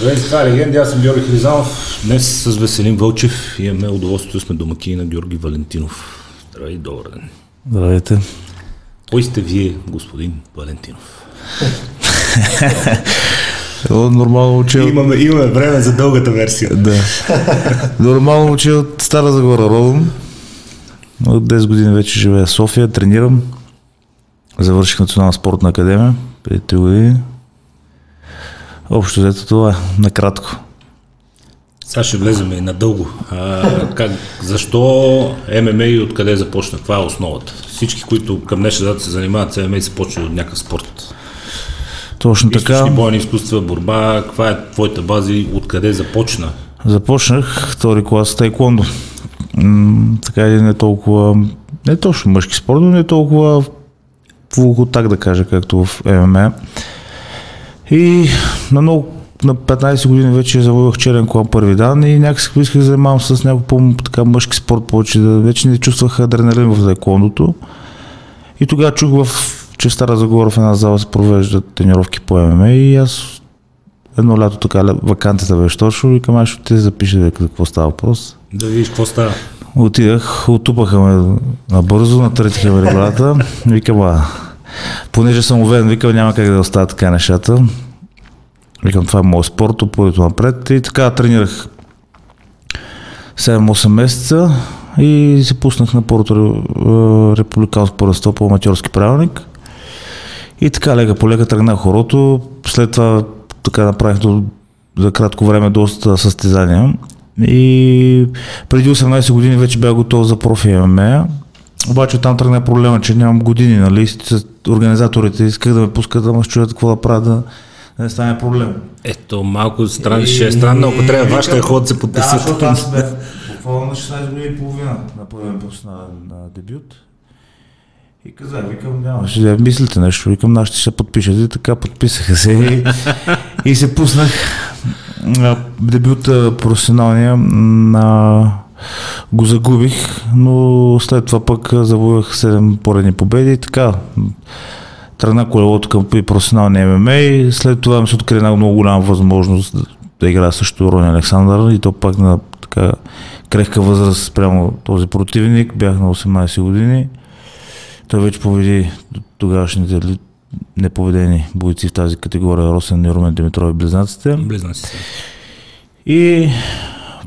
Здравейте, това е легенди, аз съм Георги Хризанов. Днес с Веселин Вълчев имаме удоволствието да сме домакини на Георги Валентинов. Здравей, добър ден. Здравейте. Кой сте вие, господин Валентинов? Нормално учи. Имаме, имаме време за дългата версия. Да. Нормално учи от Стара Загора родом. От 10 години вече живея в София, тренирам. Завърших Национална спортна академия преди 3 години. Общо взето това е, накратко. Сега ще влезем и надълго. А, как, защо ММА и откъде започна? Това е основата. Всички, които към днешна дата се занимават с ММА, са почнали от някакъв спорт. Точно така. Източни бойни изкуства, борба. Каква е твоята база и откъде започна? Започнах втори клас тайкондо. М- така един не толкова, не точно мъжки спорт, но не толкова так да кажа, както в ММА. И на много на 15 години вече завоювах черен колан първи дан и някакси исках да занимавам с някакъв по-така мъжки спорт повече, да вече не чувствах адреналин в тайкондото. И тогава чух в че Стара Загора в една зала се провеждат тренировки по ММА и аз едно лято така вакантата беше точно и към аз ще те запиша да какво става въпрос. Да видиш какво става. Отидах, отупаха ме набързо, натретиха ме ребрата. Викам, а, понеже съм уверен, викам, няма как да оставя така нещата. Викам, това е моят спорт, опорито напред. И така тренирах 7-8 месеца и се пуснах на първото републиканско първенство по аматьорски правилник. И така лека по лека тръгнах хорото. След това така направих до, за кратко време доста състезания. И преди 18 години вече бях готов за профи ММА. Обаче там тръгна проблема, че нямам години, нали? Организаторите исках да ме пускат да ме чуят какво да правя, да, не стане проблем. Ето, малко стран, ще е странно, ако трябва вашите ход се подписат. Да, защото аз бях буквално на 16 години и половина на първен на, на дебют. И казах, викам, няма, ще да мислите нещо, викам, нашите ще се подпишат и така подписаха се и, и се пуснах дебюта професионалния на го загубих, но след това пък завоювах 7 поредни победи и така тръгна колелото към професионалния ММА и след това ми се откри една много голяма възможност да, играя също Рони Александър и то пак на така крехка възраст спрямо този противник, бях на 18 години. Той вече победи тогавашните непобедени бойци в тази категория Росен и Румен Димитров и близнаците. Близнаците. И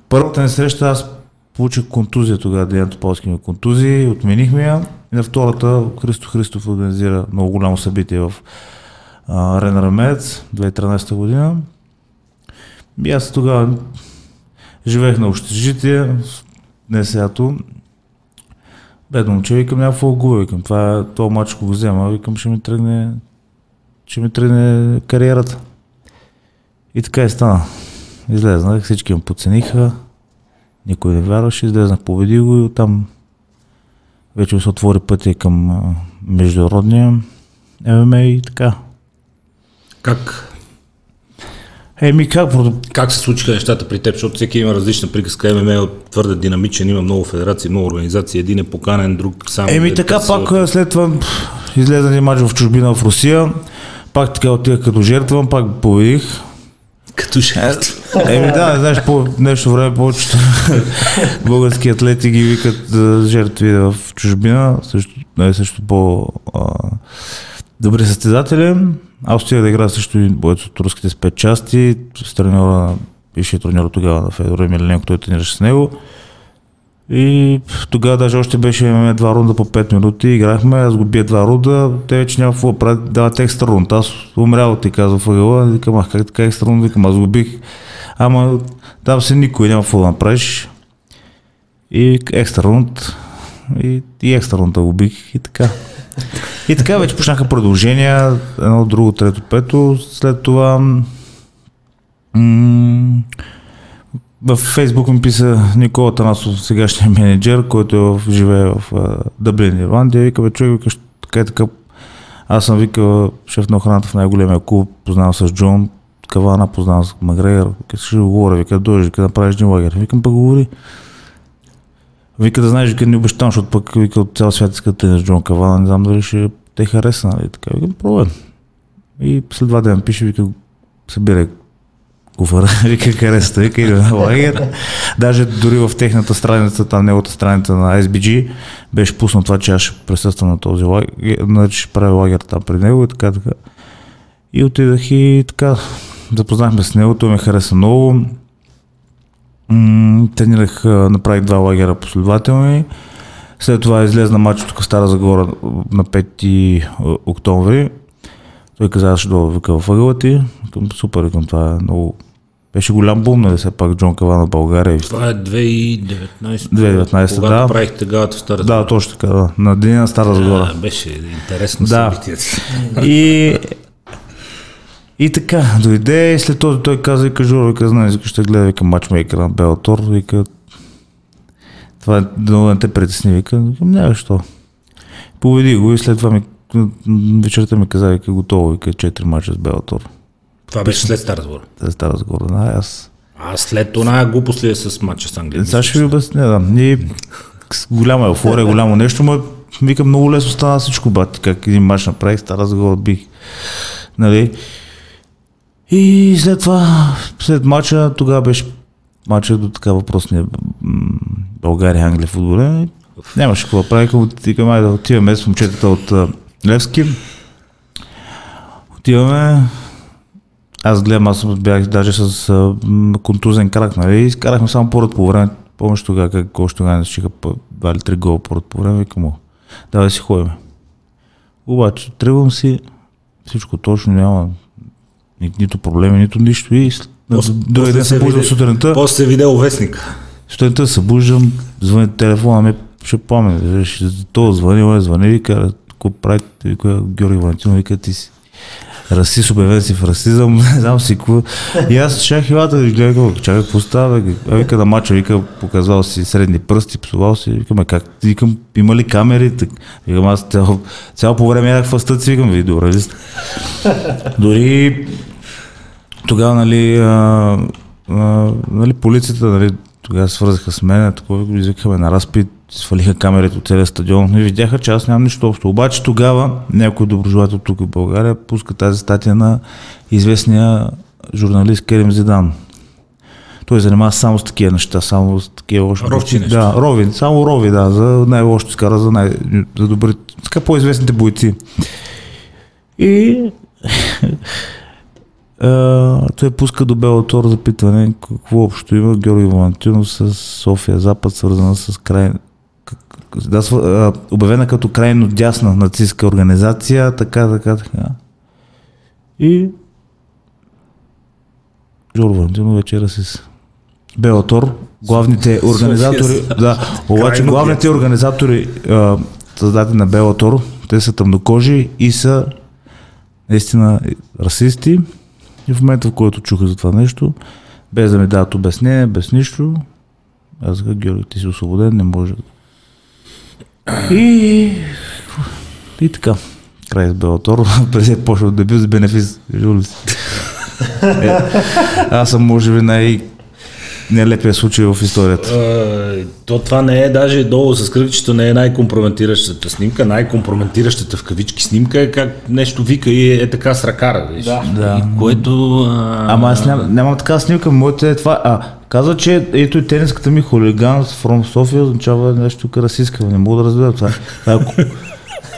първата ни среща аз получих контузия тогава, Деян Топалски ми контузии, отменихме я. И на втората Христо Христов организира много голямо събитие в Арена Рамец 2013 година. И аз тогава живеех на общежитие, не сето. Бедно момче, викам някакво губа, викам, това е, това мачко го взема, викам, ще ми тръгне, ще ми тръгне кариерата. И така и стана. Излезнах, всички ме подцениха, никой не вярваше, излезнах, победи го и оттам вече се отвори пътя към международния ММА и така. Как? Еми как? Как се случиха нещата при теб, защото всеки има различна приказка. ММА е твърде динамичен, има много федерации, много организации, един е поканен, друг сам. Еми е така пак след това излезе мач в чужбина в Русия, пак така отивах като жертвам, пак победих. Като жертва. Еми да, знаеш, по нещо време повечето български атлети ги викат жертви в чужбина, също, не, също по а, добри състезатели. Аз отидах да играя също и боец от руските спецчасти, с треньора, бившия треньор тогава на Федор Емеленко, той тренираше с него. И тогава даже още беше имаме два рунда по 5 минути, играхме, аз го бия два рунда, те вече няма какво правят, дават екстра рунд. Аз умрял ти казва в ъгъла, викам, ах, как така екстра рунд, викам, аз го бих. Ама там се никой няма какво да направиш. И екстра рунд, и, и екстра рунд да го бих и така. И така вече почнаха продължения, едно, друго, трето, пето. След това м- в Фейсбук ми писа Никола Танасов, сегашния менеджер, който е живее в Дъблин, Ирландия. Вика, бе, човек, вика, така и така. Аз съм вика шеф на охраната в най-големия клуб, познавам с Джон Кавана, познавам с Магрегор. Вика, ще говоря, вика, дойдеш, вика, направиш един лагер. Викам, пък говори. Вика да знаеш, вика не обещавам, защото пък вика от цял свят искат да с Джон Кавана, не знам дали ще те хареса, нали? Така, викам, пробвай. И след два дена пише, вика, събирай куфара, вика харесата, вика иде на лагер. Даже дори в техната страница, там неговата страница на SBG, беше пуснал това, че аз ще присъствам на този лагер, значи ще правя лагер там при него и така, така. И отидах и така, запознахме с него, той ме хареса много. Тренирах, направих два лагера последователни. След това излезна матч тук в Стара Загора на 5 октомври. Той каза, аз ще дойда вика в ъгъла ти. Викам, супер, викам, това е много... Беше голям бум, нали, все пак Джон Кава на България. Това е 2019. 2019, когато да. правихте галата в Стара Да, точно така, да. На деня на Стара Загора. А, беше интересно Да. събитие. И, и така, дойде и след това той каза, вика, Журо, вика, знаеш, вика, ще гледа, вика, матчмейкър на Белатор, вика, това е много не те притесни, вика, няма що. Победи го и след това ми, вечерта ми каза, вика, готово, вика, 4 мача с Белатор. Това беше след Стара Загора. За Стара Загора, да, аз. А след това глупост ли е с матча с Англия? Сега ще ви обясня, да. С голяма еуфория, голямо нещо, но викам много лесно стана всичко, бати, как един мач направих, Стара Загора бих. Нали? И след това, след мача, тогава беше мача до така въпросния България-Англия футболен. Нямаше какво към викам, айде да отиваме с момчетата от Левски. Отиваме, аз гледам, аз бях даже с а, контузен крак, нали? И само поред по време. Помниш тогава, как още тогава не чиха два или три гола поред по време, викам, му, давай си ходим. Обаче, тръгвам си, всичко точно, няма ни, нито проблеми, нито нищо. И другия ден се буждам сутринта. После се видео вестник. Сутринта се буждам, звъни телефона ми, ще помня, то звъни, звъни, вика, какво правите, вика, Георги Валентинов, вика, ти си расист, обявен си в расизъм, не знам си какво. И аз шах и вата, гледам, чакай, какво става, а вика на мача, вика, показвал си средни пръсти, псувал си, викам, как, викам, има ли камери? Так, викам, аз цяло, цяло по време ядах в стъци, викам, ви, добре ли сте? Дори тогава, нали, а, а, нали, полицията, нали, тогава свързаха с мен, такова го на разпит, свалиха камерите от целия стадион и видяха, че аз нямам нищо общо. Обаче тогава някой доброжелател тук в България пуска тази статия на известния журналист Керим Зидан. Той занимава само с такива неща, само с такива лоши. Ровчи неща. Да, рови, само рови, да, за най-лошото изкара, за, най- за добри, така по-известните бойци. И а, той пуска до Белатор запитване какво общо има Георги Валентинов с София Запад, свързана с край... Да, а, обявена като крайно дясна нацистска организация, така, така, така. И Жоро Валентинов вече е расист. Белатор, главните организатори, да, обаче главните организатори, а, създатели на Белатор, те са тъмнокожи и са наистина расисти. И в момента, в който чуха за това нещо, без да ми дадат обяснение, без нищо, аз казах, Георги, ти си освободен, не може да. И, и така, край с Белатор, преди е почнал дебют с бенефис. Жули. Е, аз съм, може би, най- нелепия случай в историята. А, то това не е даже долу с кръгчето, не е най-компрометиращата снимка. Най-компрометиращата в кавички снимка е как нещо вика и е така с ръкара. Виж. Да. Да. И което... А, Ама аз ням, нямам така снимка, моята е това. А, каза, че ето и тениската ми хулиган from София означава нещо тук расистска. Не мога да разбера това. това е...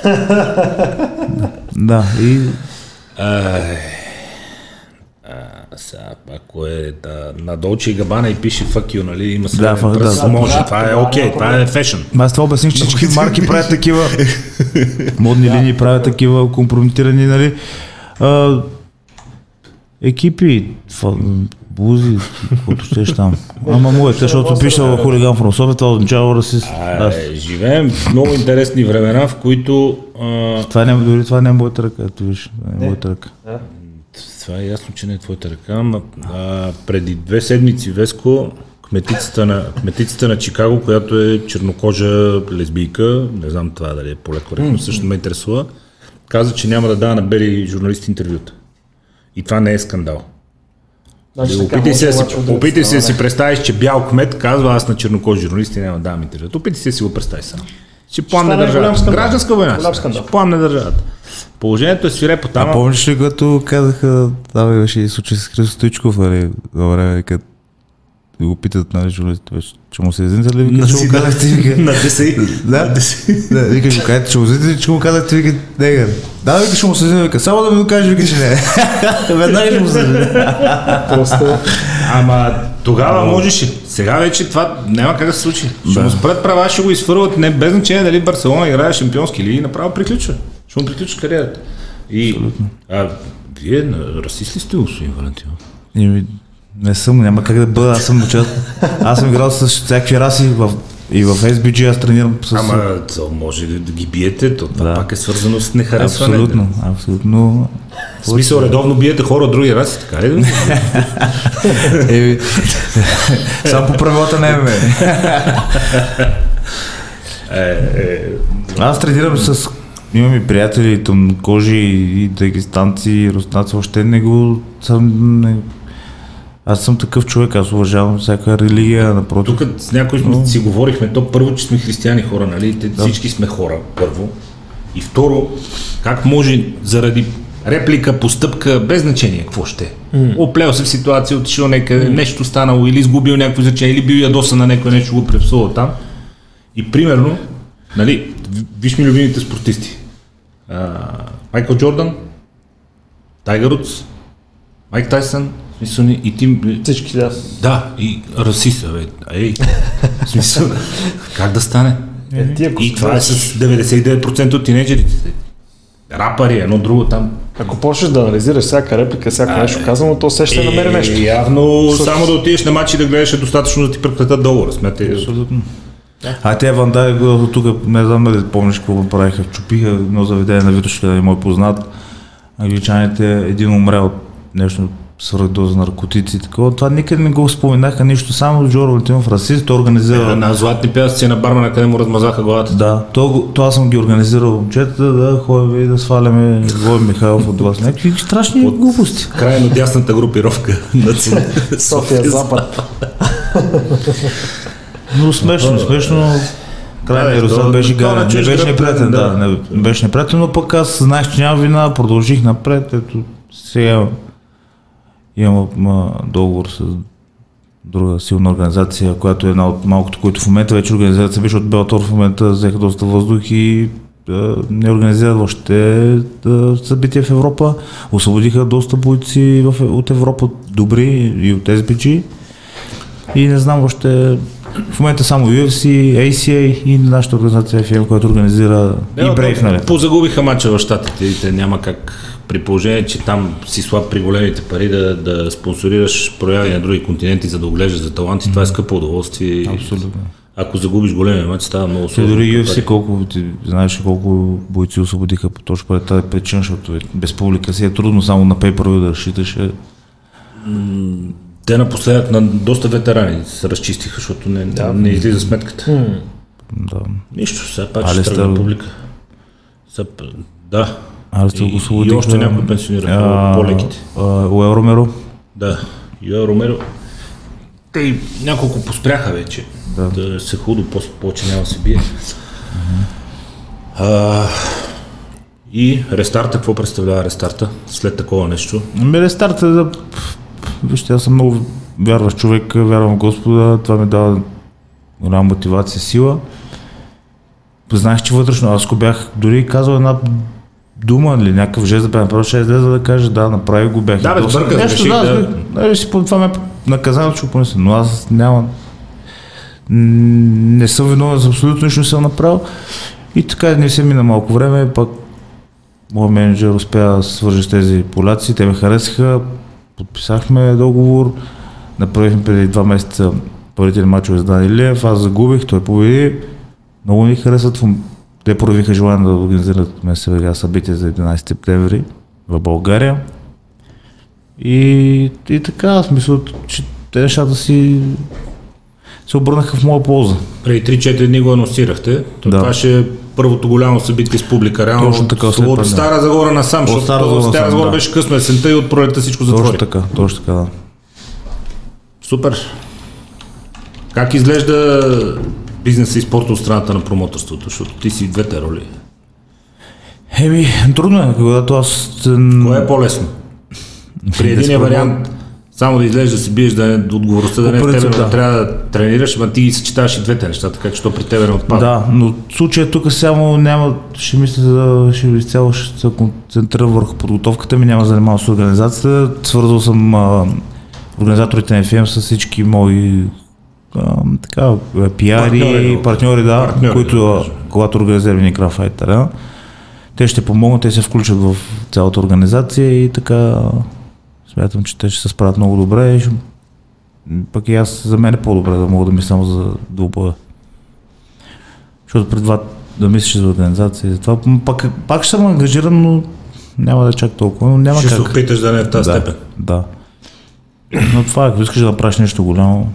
да, и Ай, а, сега, ако е да, на Долче и Габана и пише fuck you, нали, има среден фа- пръст, да. може, Да, това е да, окей, няма това е фешън. аз това обясних, че всички марки правят такива модни линии, правят такива компрометирани, нали, а, екипи, фа, бузи, каквото щеш там. Ама моите, защото пише хулиган from София, това означава расист. Да, А, живеем в много интересни времена, в които а, това не, дори това не е моята ръка, ето виж, не е моята ръка. Това е ясно, че не е твоята ръка, ама а, преди две седмици Веско, кметицата на, кметицата на Чикаго, която е чернокожа лесбийка, не знам това дали е по-леко също ме интересува, каза, че няма да дава на бели журналисти интервюта. И това не е скандал. Значи, така Опитай се, да си, опитай се да си представиш, че бял кмет казва аз на чернокожи журналисти няма да давам интервюта. Опитай се да си го представиш само. Ще пламне държавата. Гражданска война. Ще пламне държавата. Положението е свирепо там. А помниш ли, когато казаха, това беше и случай с Христо Стоичков, нали, във време, като го питат, нали, журналистите, беше, че му се изненете ли, вика, че му казахте, вика, На ДСИ. да, да, вика, ще му кажете, че му изненете, че му казахте, вика, негър. Да, вика, ще му се изненете, вика, само да ми го кажеш, вика, че не. Веднага ще му се изненете. Просто Ама тогава можеше. Сега вече това няма как да се случи. Ще Да. му спрат права, ще го изфърват, не, без значение дали Барселона играе шампионски лиги, направо приключва. Ще му приключи кариерата. И, а, вие на- расист ли сте, господин Валентин? И ми, не съм, няма как да бъда, аз съм учат. Аз съм играл с всякакви раси в, и в SBG, аз тренирам с... Ама то може да, ги биете, то това Да. пак е свързано с нехаресване. абсолютно, абсолютно. В смисъл, редовно биете хора от други раси, така ли? Еми, само по правилата не ме. е, Аз тренирам с... Имам и приятели, тъмкожи и дагестанци, и руснаци, още не го съм... Не... Аз съм такъв човек, аз уважавам всяка религия, напротив. Тук с някой сме си говорихме, то първо, че сме християни хора, нали? Те, Всички сме хора, първо. И второ, как може заради реплика, постъпка, без значение, какво ще е. Оплел се в ситуация, отишъл някъде, нещо станало, или изгубил някакво значение, или бил ядосан на някой нещо, го препсувал там. И примерно, нали, виж ми любимите спортисти. А, Майкъл Джордан, Тайгър Рудс, Майк Тайсън, смисъл, и ти всички да. да, и расист, бе. Ей, смисъл, как да стане? Е, ти ако И това е с 99% от тинейджерите. Рапъри, едно друго там. Ако почнеш да анализираш всяка реплика, всяко нещо казано, то се ще намери нещо. Е, явно само да отидеш на матч и да гледаш е достатъчно да ти прекратят договора. Смятай. Абсолютно. А те Ван Дайк тук, не знам дали помниш какво направиха, чупиха едно заведение на Витошка, да е мой познат. Англичаните, един умря от нещо свръхдоза наркотици и такова. Това никъде не го споменаха нищо, само Джо Валентинов расист, той организира... На златни пясъци на бармана, къде му размазаха главата. Да, то, то аз съм ги организирал момчетата да ходим и да сваляме Вой Михайлов от вас. Някакви страшни От- глупости. Крайно дясната групировка на София Запад. Но смешно, смешно. Да, Крайният Иерусалим то- беше гаден. Не беше неприятен, да. да. Не, беше неприятен, но пък аз знаех, че няма вина, продължих напред. Ето, сега имам ма, договор с друга силна организация, която е една от малкото, които в момента вече организацията беше от Белтор, в момента взеха доста въздух и да, не организират още да, събития в Европа. Освободиха доста бойци в, от Европа, добри и от SBG. И не знам още в момента само UFC, ACA и нашата организация FM, която организира и Brave, нали? Позагубиха мача в Штатите и те няма как при положение, че там си слаб при големите пари да, да спонсорираш прояви на други континенти, за да оглеждаш за таланти. Това е скъпо удоволствие. Абсолютно. Ако загубиш големия мач, става много сложно. дори UFC колко, ти знаеш колко бойци освободиха по точно пред тази причина, защото е без публика си е трудно само на пейпер да разчиташ. Те напоследък на доста ветерани се разчистиха, защото не, да. не излиза сметката. Да. Нищо, сега пак ще Алистър- тръгне публика. Сега, да. Аз ще И- го освободих. и още някой пенсионира, по- по-леките. Уел Ромеро. Да, Йоел Ромеро. Те и няколко поспряха вече. Да. Да, се худо, по- повече няма се бие. А, и рестарта, какво представлява рестарта след такова нещо? Ами рестарт е да... Вижте, аз съм много вярващ човек, вярвам в Господа, това ми дава голяма мотивация, сила. Знаех, че вътрешно, аз ако бях дори казал една дума или някакъв жест да бе направил, ще излезе да кажа, да, направи го, бях. Да, бе, сбърках, Нещо, да, да- да. Нали, си, това ме наказано, че го понеса, но аз нямам не съм виновен за абсолютно нищо не съм направил. И така не се мина малко време, пък моят менеджер успя да свържи с тези поляци, те ме харесаха, подписахме договор, направихме преди два месеца първите ни мачове с Дани аз загубих, той победи, много ни харесват, В- те проявиха желание да организират МСВГ събитие за 11 септември в България. И, и така, аз мисля, че те нещата си се обърнаха в моя полза. Преди 3-4 дни го анонсирахте. То Да. Това ще първото голямо събитие с публика. Реално Точно така, от, от. Стара Загора насам, От защото Стара Загора Стара Загора да. беше късно есента и от пролета всичко затвори. Точно така, точно така, да. Супер. Как изглежда бизнеса и спорта от страната на промоторството, защото ти си двете роли. Еми, трудно е, когато аз... Кое е по-лесно? При единия вариант само да излезеш да си биеш, да не, отговорността да не е тебе, да трябва да тренираш, ама ти ги съчетаваш и двете неща, така че то при тебе не отпада. Да, но случая тук само няма, ще мисля, да, ще изцяло ще се концентрирам върху подготовката ми, няма да занимавам с организацията. Свързал съм а, организаторите на FM с всички мои а, така, пиари, Партньори, партньори, да, партньори, които, да когато организираме Fighter, те ще помогнат, те се включат в цялата организация и така смятам, че те ще се справят много добре. и Ще, пък и аз, за мен е по-добре да мога да мисля само за двубоя. Защото преди това да мислиш за организация, за това пак, пак ще съм ангажиран, но няма да е чак толкова, но няма Ще се как. опиташ да не е в тази да, степен. да. Но това, ако искаш да направиш нещо голямо,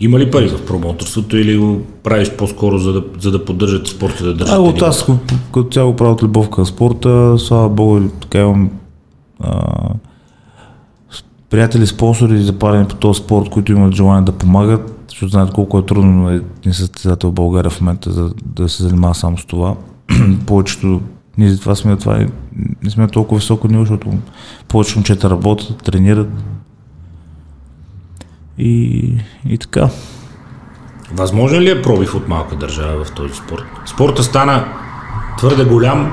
Има ли пари в промоторството или го правиш по-скоро за да, за да поддържат спорта, да държат А, от аз като цяло правя от любов към спорта, слава богу, така имам приятели, спонсори, запалени по този спорт, които имат желание да помагат, защото знаят колко е трудно на един състезател в България в момента за, да се занимава само с това. Повечето, ние затова сме това, и не сме толкова високо ниво, защото повечето момчета работят, тренират. И, и така. Възможен ли е пробив от малка държава в този спорт? Спорта стана твърде голям,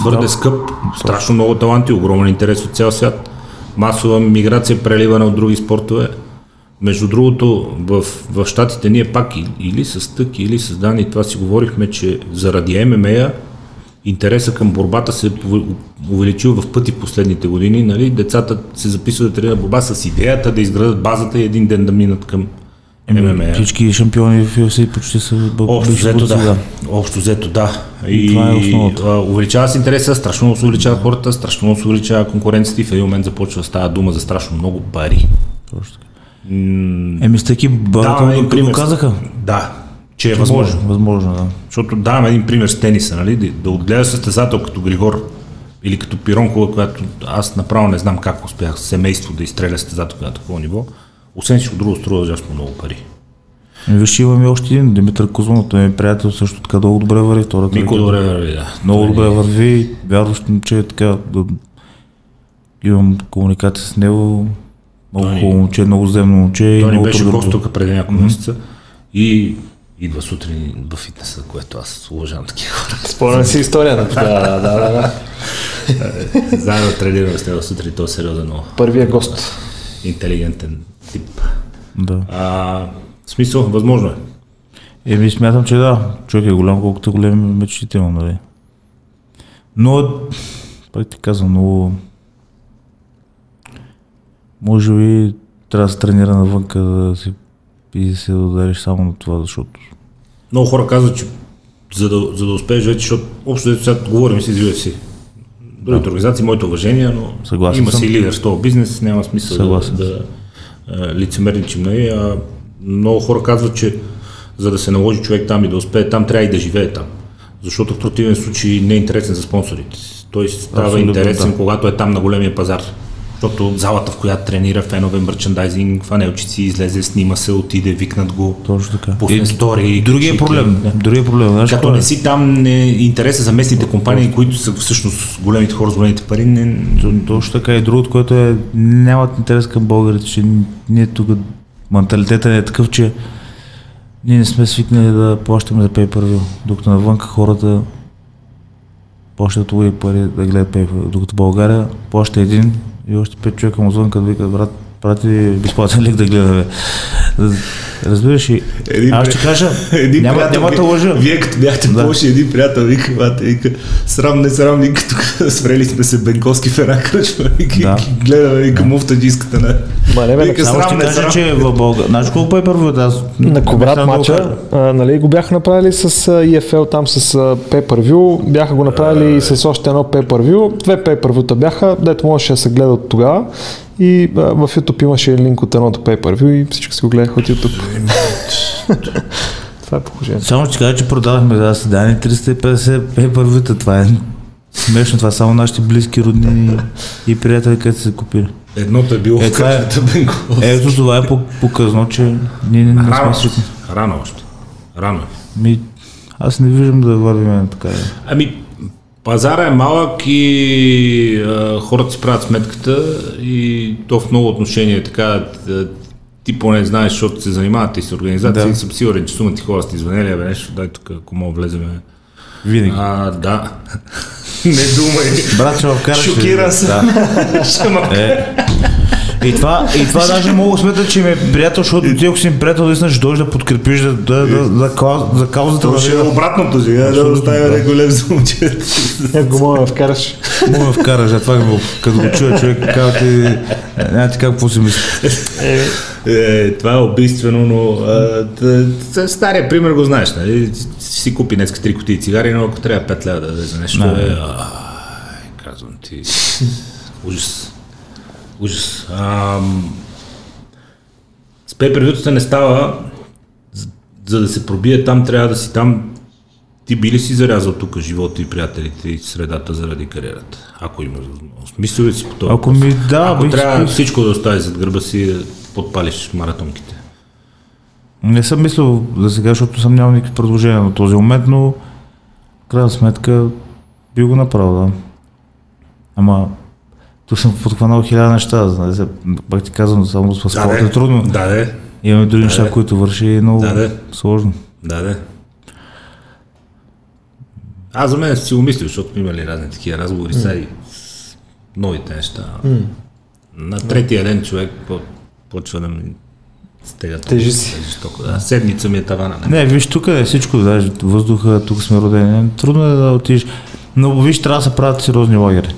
твърде Да. скъп, страшно много таланти, огромен интерес от цял свят, масова миграция, преливане от други спортове. Между другото, в, в Штатите ние пак или с тък, или с данни, това си говорихме, че заради ММА интереса към борбата се е увеличил в пъти в последните години. Нали? Децата се записват да тренират борба с идеята да изградат базата и един ден да минат към ММА. Всички шампиони в UFC почти са бъ- Общо взето борци, да. Общо взето да. И Това е основата. а, увеличава се интереса, страшно много се увеличават хората, страшно много се увеличава конкуренцията и в един момент започва да става дума за страшно много пари. Точно така. Еми с таки барата да пример. казаха. Да, че е Възможно. възможно. Да. Защото давам един пример с тениса, нали? да, да отгледаш състезател като Григор или като Пиронкова, която аз направо не знам как успях семейство да изстреля състезател на такова ниво. Освен всичко друго струва ужасно много пари. Еми, Виж, имаме още един, Димитър Кузманов, той ми е приятел, също така много добре върви. Втората Мико добре върви, да. Много добре върви, вярвам, че е така да имам комуникация с него. Много хубаво момче, много земно момче Той ни беше гост тук преди няколко месеца и идва сутрин в фитнеса, което аз уважавам такива хора. Спомням си историята. Да, да, да, да. Заедно тренираме с него сутрин, той е сериозен, много Първия гост. интелигентен тип. Да. А, в смисъл, възможно е. Еми, смятам, че да. Човек е голям, колкото големи мечтите имам, нали? Но, пак ти казвам, много... Може би трябва да се тренира навънка да си и да се удариш само на това, защото Много хора казват, че за да, за да успееш вече, защото общо дето сега говорим си за UFC. Другите организации, моите уважения, но Съгласен има съм. си лидер в този бизнес, няма смисъл да, Съгласен да а, лицемерничим. Нали? А, много хора казват, че за да се наложи човек там и да успее там, трябва и да живее там. Защото в противен случай не е интересен за спонсорите. Той става Абсолютно, интересен, да. когато е там на големия пазар. Защото залата, в която тренира, фенове, мерчендайзинг, фанелчици, излезе, снима се, отиде, викнат го, точно така. пусне стори. Другия проблем, да. другия проблем, знаеш Като е? не си там, не, интереса за местните компании, които са всъщност големите хора с големите пари, не, Точно така и другото, което е, нямат интерес към българите, че ние тук, менталитета ни е такъв, че ние не сме свикнали да плащаме за pay докато навънка хората плащат луи пари да гледат pay докато България плаща един и още пет човека му звънкат, викат, брат, прати безплатен лик да гледаме. Разбираш и Един аз ще кажа, Един няма, приятел няма да лъжа. Вие като бяхте Да. да. Польша, един приятел вика, бате, вика, срам, не срам, вика, тук сврели сме се бенковски в една кръчма, вика, Да. гледаме, вика, муфтаджиската на... Ма не, бе, Вика, Само ще кажа, че в България, знаеш колко per view аз На Кобрат да мача, а, нали, го бяха направили с EFL там с pay-per-view, бяха го направили и с още едно pay-per-view, две pay-per-view бяха, дето можеше да се гледа от тогава и а, в YouTube имаше линк от едното pay-per-view и всички си го гледаха от YouTube. Това е положението. Само ще кажа, че продавахме за седани 350 пейпървита. Това е смешно. Това само нашите близки, роднини и приятели, където са се купили. Едното е било Е, в е- кръчмата Бенко. Ето това е по- показно, че ние не, не сме Рано, свикнали. рано още. Рано. е. Ми, аз не виждам да вървим така. Ами, Пазара е малък и а, хората си правят сметката и то в много отношения е така, ти поне знаеш, защото се занимавате и с организации, Да. съм сигурен, че сумата ти хора сте извънели, бе нещо, дай тук, ако мога влеземе. Винаги. А, да. Не думай. Брат, ще вкараш. Шокиран съм. Да. Ще Е. И това, и това даже мога да смятам, че ми е приятел, защото ти ако си приятел, наистина ще дойдеш да подкрепиш да, да, да, да, за каузата на Това ще е обратното сега, да оставя да. някой лев за момчето. Як го мога да вкараш. Мога да вкараш, а това го, като го чуя човек, казва ти, няма ти как какво си мисли. Е, това е убийствено, но а, стария пример го знаеш. Нали? Си купи днес три кутии цигари, но ако трябва 5 лева да даде за нещо, е, казвам ти, ужас. Ужас. Ам, с пейпервютата не става, за, за да се пробие там, трябва да си там. Ти би ли си зарязал тук живота и приятелите и средата заради кариерата? Ако има възможност. Мисля ли си по това? Ако ми да, Ако бих трябва искал. всичко да оставиш зад гърба си, да подпалиш маратонките. Не съм мислил за сега, защото съм нямал никакви предложения на този момент, но крайна сметка би го направил, да. Ама тук съм подхванал хиляда неща, нали, се- пак ти казвам, само с спорта е трудно. Да, де. Имаме други неща, да. които върши и е много Да, да. сложно. Да, де. Аз за мен си го мисля, защото имали разни такива разговори сега и с новите неща. На третия ден човек по- почва да ми стега. Тежи си. Жестоко, да. Седмица ми е тавана. Не. Не, виж, тук е всичко, даже въздуха, тук сме родени. Трудно е да отидеш. Но виж, трябва да се правят сериозни лагери.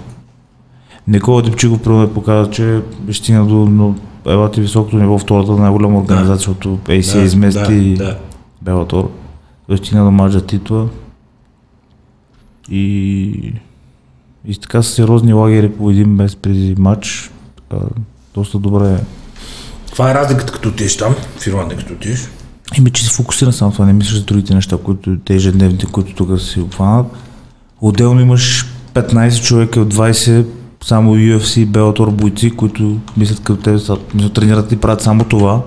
Никола Дипчиков примерно е показва, че ще стигна до но, ела ти високото ниво, втората най-голяма организация, защото AC Да, измести да, да. Белатор. Той стигна до маджа титла. И, и така са сериозни лагери по един месец преди матч. А, доста добре е. Каква е разликата като отидеш там, в Ирландия като отидеш? Ими, че се фокусира само това, не мислиш за другите неща, които те ежедневните, които тук си обхванат. Отделно имаш 15 човека от 20, само UFC, Bellator бойци, които мислят като те, са- тренират и правят само това.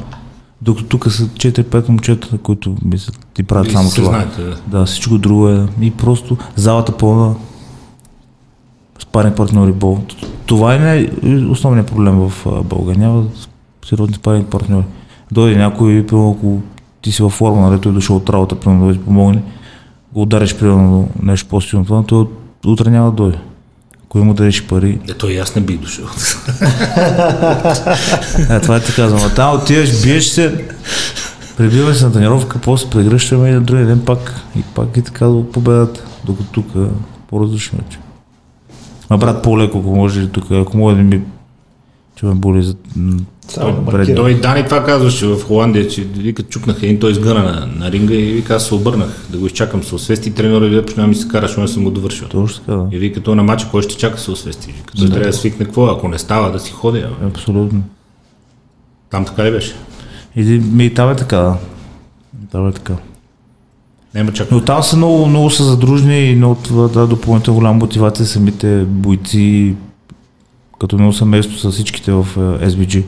Докато тук са 4-5 момчета, които мислят и правят Вие само това. знаете, да. Да, всичко друго е. И просто залата пълна спарен партньори бол. Това е най- основният проблем в България. Няма сериозни спарен партньори. Дойде някой, примерно, ако ти си във форма, нали, той е дошъл от работа, примерно, да ти помогне, го удариш, примерно, нещо по-силно той утре няма да дойде. Ако му дадеш пари, Е, той и аз не бих дошъл. е, това ти казвам. А там отиваш, биеш се, прибиваме се на тренировка, после прегръщаме и на другия ден пак. И пак и така до победата. Докато тук е по-различно вече. А брат, по-леко, ако може тук, ако може да ми че ме боли за... Само маркира. Той Дани това казваше в Холандия, че вика чукнах един, той изгъна на, на ринга и вика аз се обърнах да го изчакам с освести. Треньора ви почна да ми се караш, но съм го довършил. Точно така, да. И вика то на мача, кой ще чака се освести? Вика, той трябва да свикне какво, ако не става да си ходи. бе. Абсолютно. Там така ли беше? И, ми, и там е така, да. И Там е така. Няма чак. Но там са много, много са задружни и много това да, допълнително голяма мотивация самите бойци, като много семейство с всичките в е, SBG.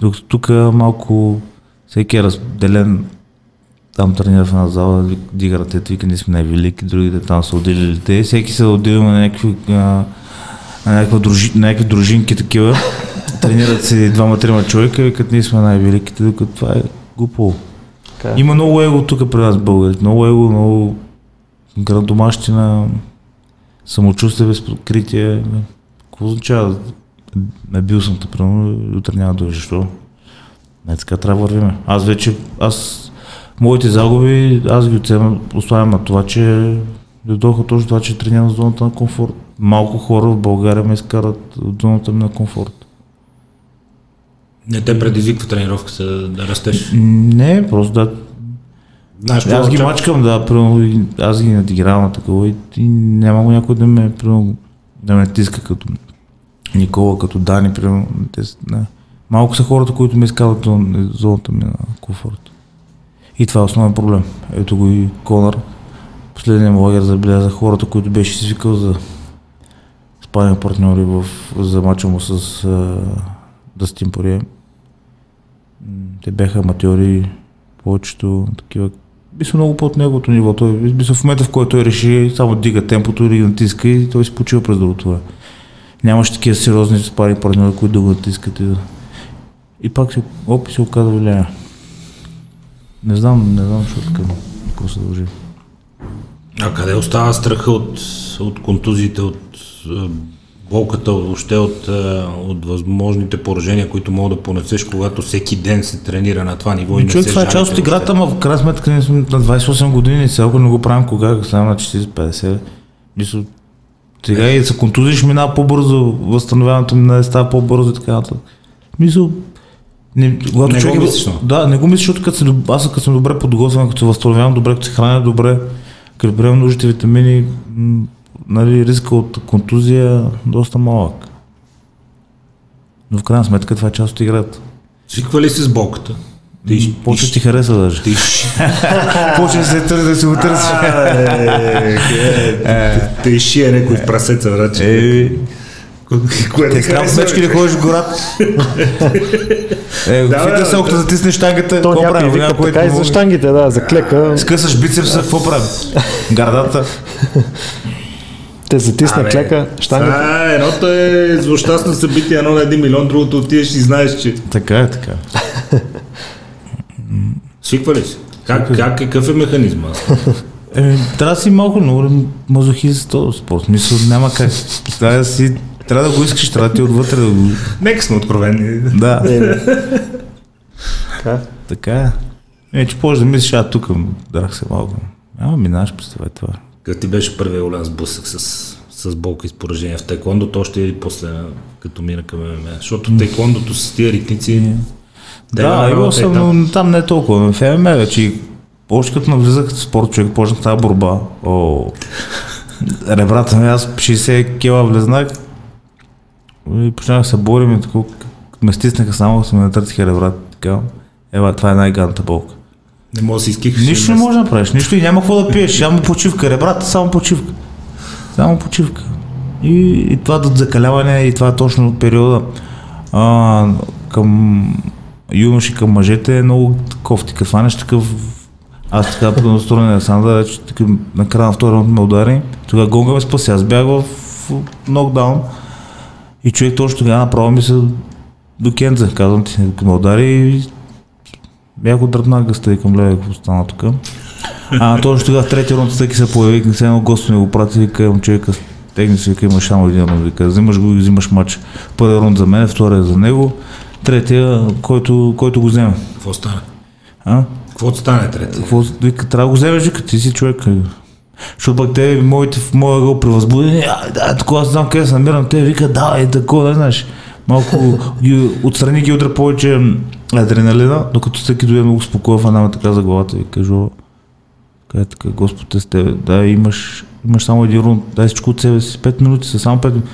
Докато тук малко всеки е разделен, там тренира в една зала, дига ръцете, вика ние сме най-велики, другите там са отделили те, всеки се отделил на някакви, на, някаква дружи, на някакви дружинки такива, тренират се двама-трима човека, викат ние сме най-великите, докато това е глупо. Така е. Има много его тук при нас българите. Много его, много градомащина, самочувствие без покритие. Какво означава? Бил съм те, примерно, утре няма да. Защо? Не така трябва да вървиме. Аз вече, аз, моите загуби, аз ги оценям, оставям на това, че дойдоха точно това, че тренирам в зоната на комфорт. Малко хора в България ме изкарат от зоната ми на комфорт. Не те предизвиква тренировката да растеш. Не, просто да, Знаеш, аз ги мачкам, да, примерно, аз ги надигравам на такова и, и няма някой да ме, примерно, да ме тиска като Никола, като Дани, примерно. Те, не. Малко са хората, които ме изкарват зоната ми на комфорт. И това е основен проблем. Ето го и Конър. Последния лагер забеляза хората, които беше свикал за спарен партньори в, за мача му с а, Дъстин Порие. Те бяха аматьори, повечето такива мисля много под неговото ниво. Той, мисля, в момента, в който той реши, само дига темпото или натиска и той се почива през другото време. Нямаше такива сериозни спари партньори, които да го натискат и пак се, опи се оказа влияние. Не знам, не знам, защото така, какво се дължи. А къде остава страха от, от контузиите, от болката, въобще от, от възможните поражения, които мога да понесеш, когато всеки ден се тренира на това ниво и не Човек, се това е част от играта, ама в крайна сметка ние сме на 28 години, сега не го правим кога, ставам на 40-50, мисля, сега и се контузиш, минава по-бързо, възстановяването ми става по-бързо и така нататък. Мисля, не, когато Не човек го е- мислиш? Да, не го мисля, защото като се, аз като съм добре подготвен, като се възстановявам добре, като се храня добре, като приемам нужните витамини, нали, риска от контузия доста малък. Но в крайна сметка това е част от играта. Свиква ли се с болката? Ти, Почва ти хареса даже. ти, Почва да се търси да си го търси. ти шие някой в прасеца, Което те трябва харесва, мечки да ходиш в гората. Е, Да, бе, се, ако да. затиснеш штангата, То какво прави? вика така и за штангите, да, за клека. Скъсаш бицепса, какво прави? Гардата. Те затисна клека, штангата. А, едното е злощастно събитие, едно на един милион, другото отидеш и знаеш, че... Така е, така. Свиква ли се? Как, как, какъв е механизма? Е, трябва да си малко много мазохист за този спорт. Мисъл, няма как. Трябва да си, трябва да го искаш, трябва да ти отвътре да го... Нека сме откровени. Да, Е, Така. така е. Е, че можеш да мислиш, а тук драх се малко. Ама минаш през това и това. Като ти беше първият голям сблъсък с, с болка и с поражение в тайкондото, още или после, като мина към ММА? Защото тайкондото с тия ритници... те Да, имал съм, но там не е толкова. В ММА вече, още като навлизах в спорт, човек почнах тази борба. О, ребрата ми, аз 60 кила влезнах и почнах се борим и така, ме стиснаха само, се ме натъртиха ребрата. Така, ева, това е най-гадната болка. Не може да си изкихаш. Нищо не можеш да направиш, нищо и няма какво да пиеш, само почивка. Ребрата, само почивка. Само почивка. И, и това до закаляване, и това точно от периода а, към юноши, към мъжете е много кофти. Като фанеш такъв аз така по настроение на Александър, че така, на края на втори ме удари. Тогава гонга ме спаси. Аз бях в, нокдаун и човек точно тогава направо ми се до Кенза, казвам ти, ме удари и бях отдръпнал гъста и към лева, какво тук. А точно тогава в третия рунд всеки се появи, все едно гост ми го прати, вика, имам човека, тегни се, вика, имаш само един рунд, вика, взимаш го и взимаш матч. Първият рунд за мен, втория за него, третия, който, който го вземе. Какво стана? А? Какво стане трети? Какво, вика, трябва да го вземеш, вика, ти си човек. Защото пък те, моите в моя гъл превъзбудени, да, такова, аз знам къде се намирам, те вика, да, е такова, не знаеш. Малко ги, отстрани ги удра повече адреналина, докато всеки дойде много спокойно, в една така за главата и кажа, къде така, Господ те с тебе, да, имаш, имаш само един рунд, дай всичко от себе си, 5 минути са, само 5 минути.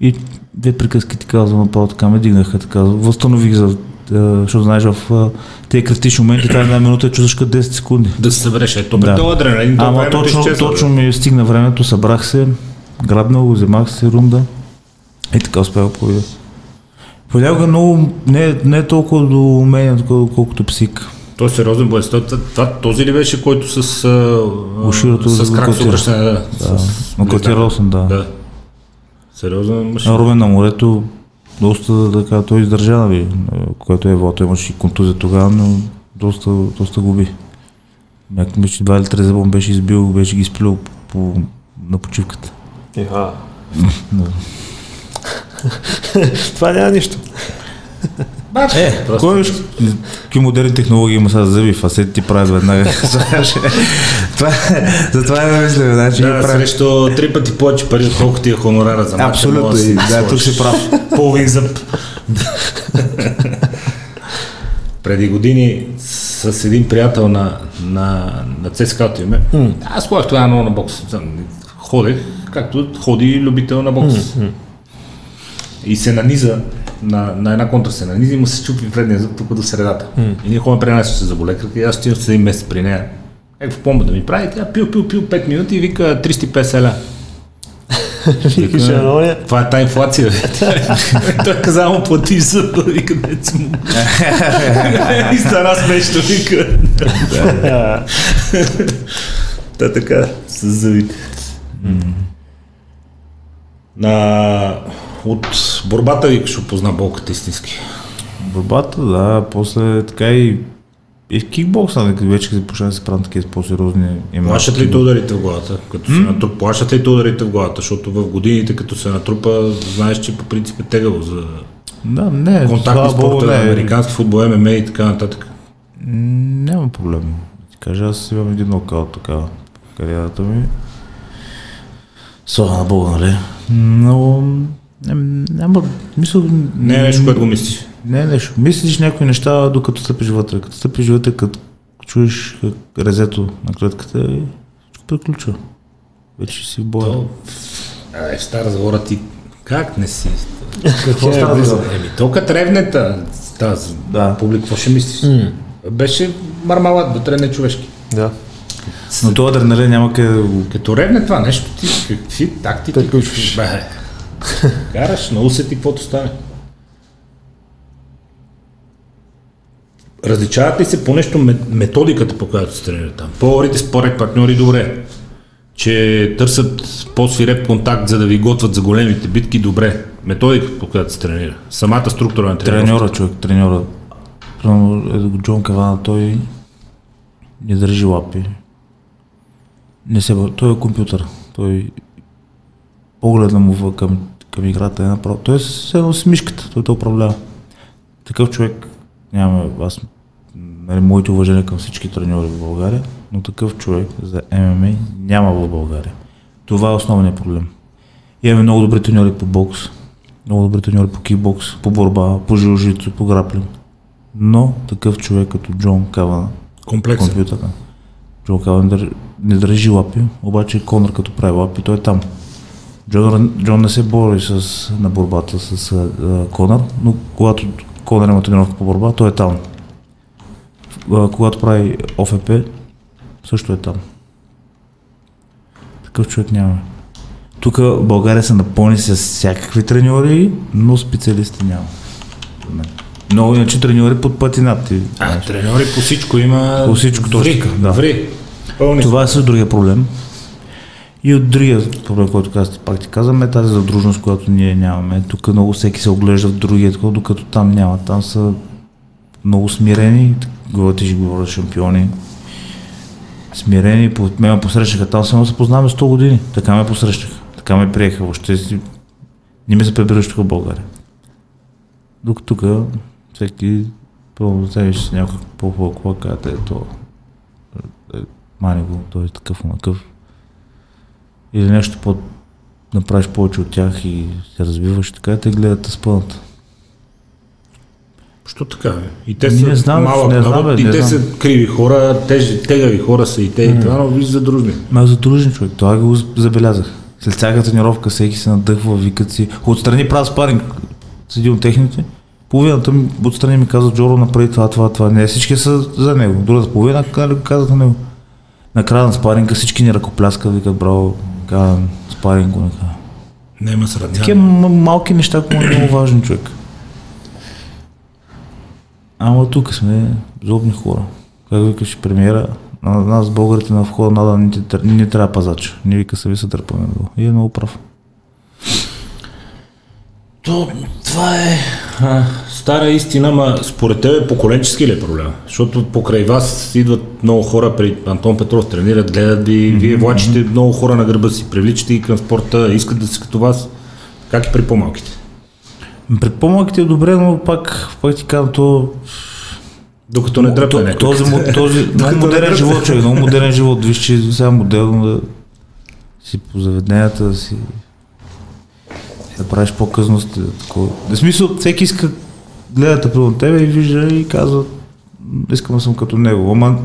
И две приказки ти казвам, направо така ме дигнаха, така, възстанових за, е, защото знаеш в е, тези критични моменти, тази една минута е чувстваш като 10 секунди. Да се събереш. Ето, Да. този адреналин, Ама времето точно, изчезва, точно ми стигна времето, събрах се, грабнал го, вземах се рунда и така успях да победя. Понякога много, не, не е толкова до умение, колкото, псик. Той е сериозен боец. Това, този ли беше, който с, а, Уширото с крак с клатира. обръщане? Да, Да, с, нокаутирал съм, да. Да. Сериозен мъж. Рубен на морето, доста така, той издържа, нали, което е вото, имаше и контузия тогава, но доста, доста губи. Някак беше два или три зъба беше избил, беше ги изплюл по, по, на почивката. Иха. Да. Това няма нищо. Е, Просто- кой виж, какви модерни технологии има сега за зъби, фасети ти правят веднага. това, затова е да мисля, значи Да, ги правят. срещу три пъти повече пари, отколкото ти е хонорара за матча. Абсолютно, и, да, тук сложиш си прав. Половин зъб. Преди години с един приятел на, на, на ЦСКА отиваме. Аз ходех тогава много на бокс. Ходех, както ходи любител на бокс. И се наниза на, на една контра се наниза и му се чупи предния зъб тук до средата. И ние ходим при нас се заболекарка и аз отивам с един месец при нея. Е, в помощ да ми прави, тя пил, пил, пил 5 минути и вика 350 ля. Викаш, едно е. Това е та инфлация. Той каза, му плати за вика, дец му. И стана смешно, вика. Та така, с зъбите. На... От борбата викаш опозна болката истински. Борбата, да, после така и, и в кикбокса, нали, като вече се почна да се правят такива по-сериозни и Плашат ли те ударите в главата? Като се натруп... Плашат ли те ударите в главата? Защото в годините, като се натрупа, знаеш, че по принцип е тегаво за Да, не, контактни спорта, не. американски футбол, ММА и така нататък. Няма проблем. Кажа, аз имам един нокаут така кариерата ми. Слава на Бога, нали? Но ням- няма, мисъл, Не е нещо, което го мислиш. не е нещо. Мислиш някои неща, докато стъпиш вътре. Като стъпиш вътре, като чуеш как резето на клетката и всичко приключва. Вече си в боя. То, Ай, стар разговора ти. Как не си? Какво става да Еми, то като ревнета, тази Да. публик, какво ще мислиш? Беше мармалат, вътре не човешки. Да. Но това адреналин няма къде да го... Като ревне това нещо, ти какви тактики? Приключваш. Бе, караш, на усети каквото стане. Различават ли се по нещо мет- методиката, по която се тренират там? По-орите според партньори добре, че търсят по-свиреп контакт, за да ви готвят за големите битки, добре. Методиката, по която се тренира. Самата структура на тренировката. Треньора, човек, треньора. Примерно, Джон Кавана, той не държи лапи. Не се, той е компютър. Той погледа му към, към играта е направо. Той е едно с мишката, той те управлява. Такъв човек няма, аз нали, моите уважения към всички треньори в България, но такъв човек за ММА няма в България. Това е основният проблем. Имаме много добри треньори по бокс, много добри треньори по кикбокс, по борба, по жилжицу, по граплинг. Но такъв човек като Джон Кавана, Комплексен. компютъра, Джон Кавана не държи, лапи, обаче Конър като прави лапи, той е там. Джон, Джон не се бори с, на борбата с а, Конър, но когато Конър има тренировка по борба, той е там. А, когато прави ОФП, също е там. Такъв човек няма. Тук България се напълни с всякакви треньори, но специалисти няма. Много иначе треньори под пъти над ти. А, треньори по всичко има. По всичко, точно ври, да. Ври. Пълни. Това е също другия проблем. И от другия проблем, който казвате, пак ти казвам, е тази задружност, която ние нямаме. Тук много всеки се оглежда в другия, докато там няма. Там са много смирени, говорите, ще говоря шампиони. Смирени, по, ме посрещаха там, само се познаваме 100 години. Така ме посрещаха. Така ме приеха. Въобще си... Не ми се прибираш тук в България. Докато тук всеки пълно вземеш с някакъв по-хубав казвате, ето е, мани го, той е такъв, онакъв. Или нещо по направиш повече от тях и се развиваш, така те гледат да спънат. Що така, бе? И те са не знам, малък не знам, народ, бе, и не те знам. са криви хора, теж, тегави хора са и те, и това, но виж задружни. Ма за дружен човек, това го забелязах. След всяка тренировка всеки се надъхва, викат си. Отстрани правя спаринг с един от техните. Половината ми отстрани ми казва, Джоро, направи това, това, това. Не всички са за него. Другата половина казват на него. Накрая на спаринга всички ни ръкопляскат, викат, браво, казвам, спаринг го накрая. Нема сръдня. Такива м- малки неща, които е много важни човек. Ама тук сме злобни хора. Как викаш премиера, на нас българите на входа не, ти тр- не, ни трябва пазач. Ние вика се ви се дърпаме. И е много прав. То, това е а, стара истина, ма според тебе поколенчески ли е проблем? Защото покрай вас идват много хора, при Антон Петров тренират, гледат ви, вие влачите много хора на гърба си, привличате и към спорта, искат да са като вас. Как и при по-малките? При по-малките е добре, но пак, пак ти казвам, то, Докато не дръпне някой. този, този много модерен живот, човек, много модерен живот. Виж, че сега модерно да си по заведенията, да си да правиш по-късно. В смисъл, всеки иска гледате при тебе и вижда и казва, искам да съм като него. Ама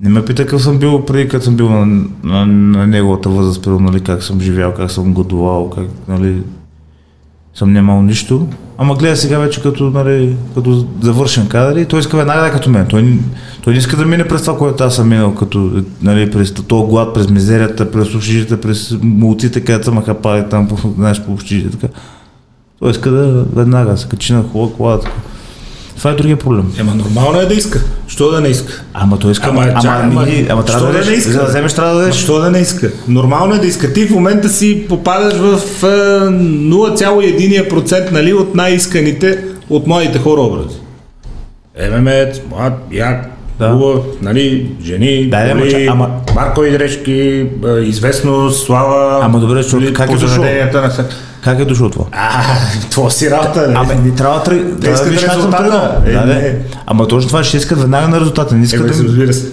не ме пита какъв съм бил преди, като съм бил на, на, на неговата възраст, примерно, нали, как съм живял, как съм годувал, как нали, съм нямал нищо. Ама гледа сега вече като, нали, като завършен кадър и той иска веднага да е като мен. Той, Той не иска да мине през това, което аз съм минал, като нали, през този глад, през мизерията, през общежите, през мулците, където са махапали там, по, знаеш, по общежите, така. Той иска да веднага да се качи на хубава кола. Така. Това е другия проблем. Ема нормално е да иска. Що да не иска? Ама той иска, Ама, ама, чакай, ама, ама, ама, трябва да, да дадеш, не иска? За да вземеш, трябва да дадеш. Що да не иска? Нормално е да иска. Ти в момента си попадаш в е, 0,1% нали, от най-исканите от младите хора образи. ММЕЦ, млад, як, Да. да. хубав, нали, жени, Да, да, ама ама- маркови дрежки, е, известност, слава. Ами добре, защото нали, как е дошло? на Как е дошло това? А, това си работа, Абе, не. не трябва да тръг... Да, искат виж как съм резултата. тръгнал. Е, Да, не. да. Ама точно това ще искат веднага на резултата. Не искат Е, да... разбира се.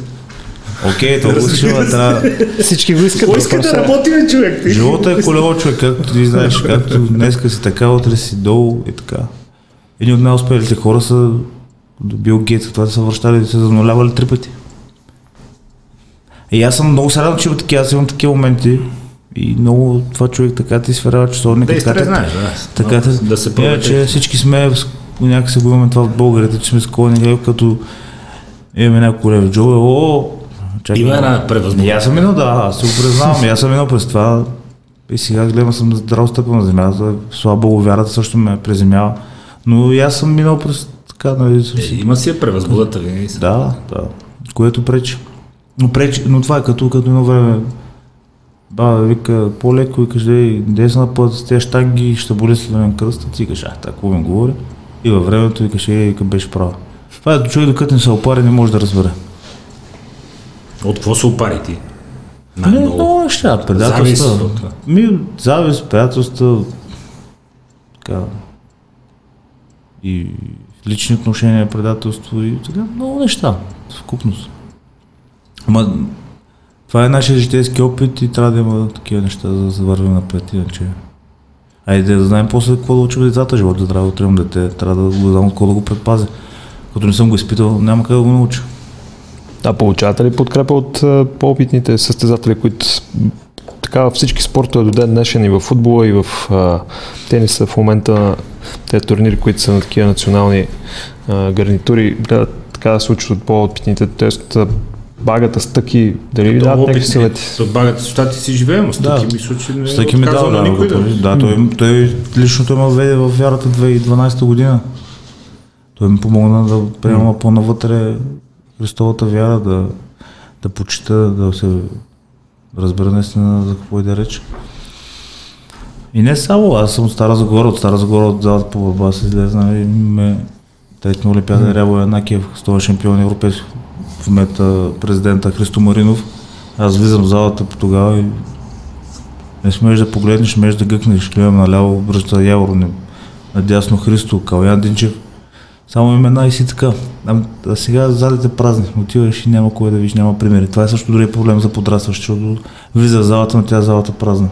Окей, това го искаш, ама трябва... Всички го искат. Иска да е- работи, бе, човек? Живота е колело човек, както ти знаеш, както днеска си така, утре си долу и така. Едни от най-успелите хора са до Бил Гейтс, това са връщали и са занулявали три пъти. И аз съм много се радвам, че има такива, аз имам такива моменти и много това човек така ти сверява часовника. Да, така, знаеш, да. така, те- да се Иначе пробва. всички сме, някак се го имаме това в българите, че сме склонни, като имаме някой лев джобе, о, чакай. Има една превъзможност. И аз съм минал, да, аз се го признавам, аз съм минал през това. И сега гледам, съм здраво стъпил на земята, слабо вярата също ме преземява. Но и аз съм минал през така, нали, Е, има си я превъзбудата винаги. да, да, което пречи. Но, пречи, но това е като, като едно време. Баба вика, по-леко, викаш, дей, десна път с тези штанги, ще боли славен кръст, ти викаш, а, така ми говори. И във времето викаш, е, вика, беше права. Това е човек, докато не се опари, не може да разбере. От какво се опари ти? Не, много неща, предателства. това. Ми, завист, приятелства, така. И лични отношения, предателство и така, много неща, съвкупност. Ама, това е нашия житейски опит и трябва да има такива неща, за да се вървим напред, иначе. Айде да знаем после какво да учим децата, живота трябва да отремем дете, трябва да го знам какво да го предпазя. Като не съм го изпитал, няма къде да го науча. Да, получавате ли подкрепа от а, по-опитните състезатели, които така във всички спортове до ден днешен и в футбола, и в а, тениса в момента те турнири, които са на такива национални а, гарнитури, гледат така да се учат от по-опитните, т.е. багата, стъки, дали ви дават някакви съвети? От багата с щати си живеем, стъки Да. мисля, че не С таки ми отказва да, на никой да, да. да, той, той личното ме введе в вярата 2012 година. Той ми помогна да приема по-навътре Христовата вяра, да, да почита, да се разбера наистина за какво и да реч. И не само, аз съм от Стара Загора, от Стара Загора от залата по борба се излезе, нали, ме трети на Олимпиада Рябо Янакиев, стова шампион европейски в момента президента Христо Маринов. Аз влизам в залата по тогава и не смееш да погледнеш, смееш да гъкнеш, гледам наляво, връща Явор, надясно Христо, Калян Динчев. Само имена и си така. А, а сега залите празни. Отиваш и няма кой да виж, няма примери. Това е също дори проблем за подрастващ, защото влиза в залата, но тя залата празна.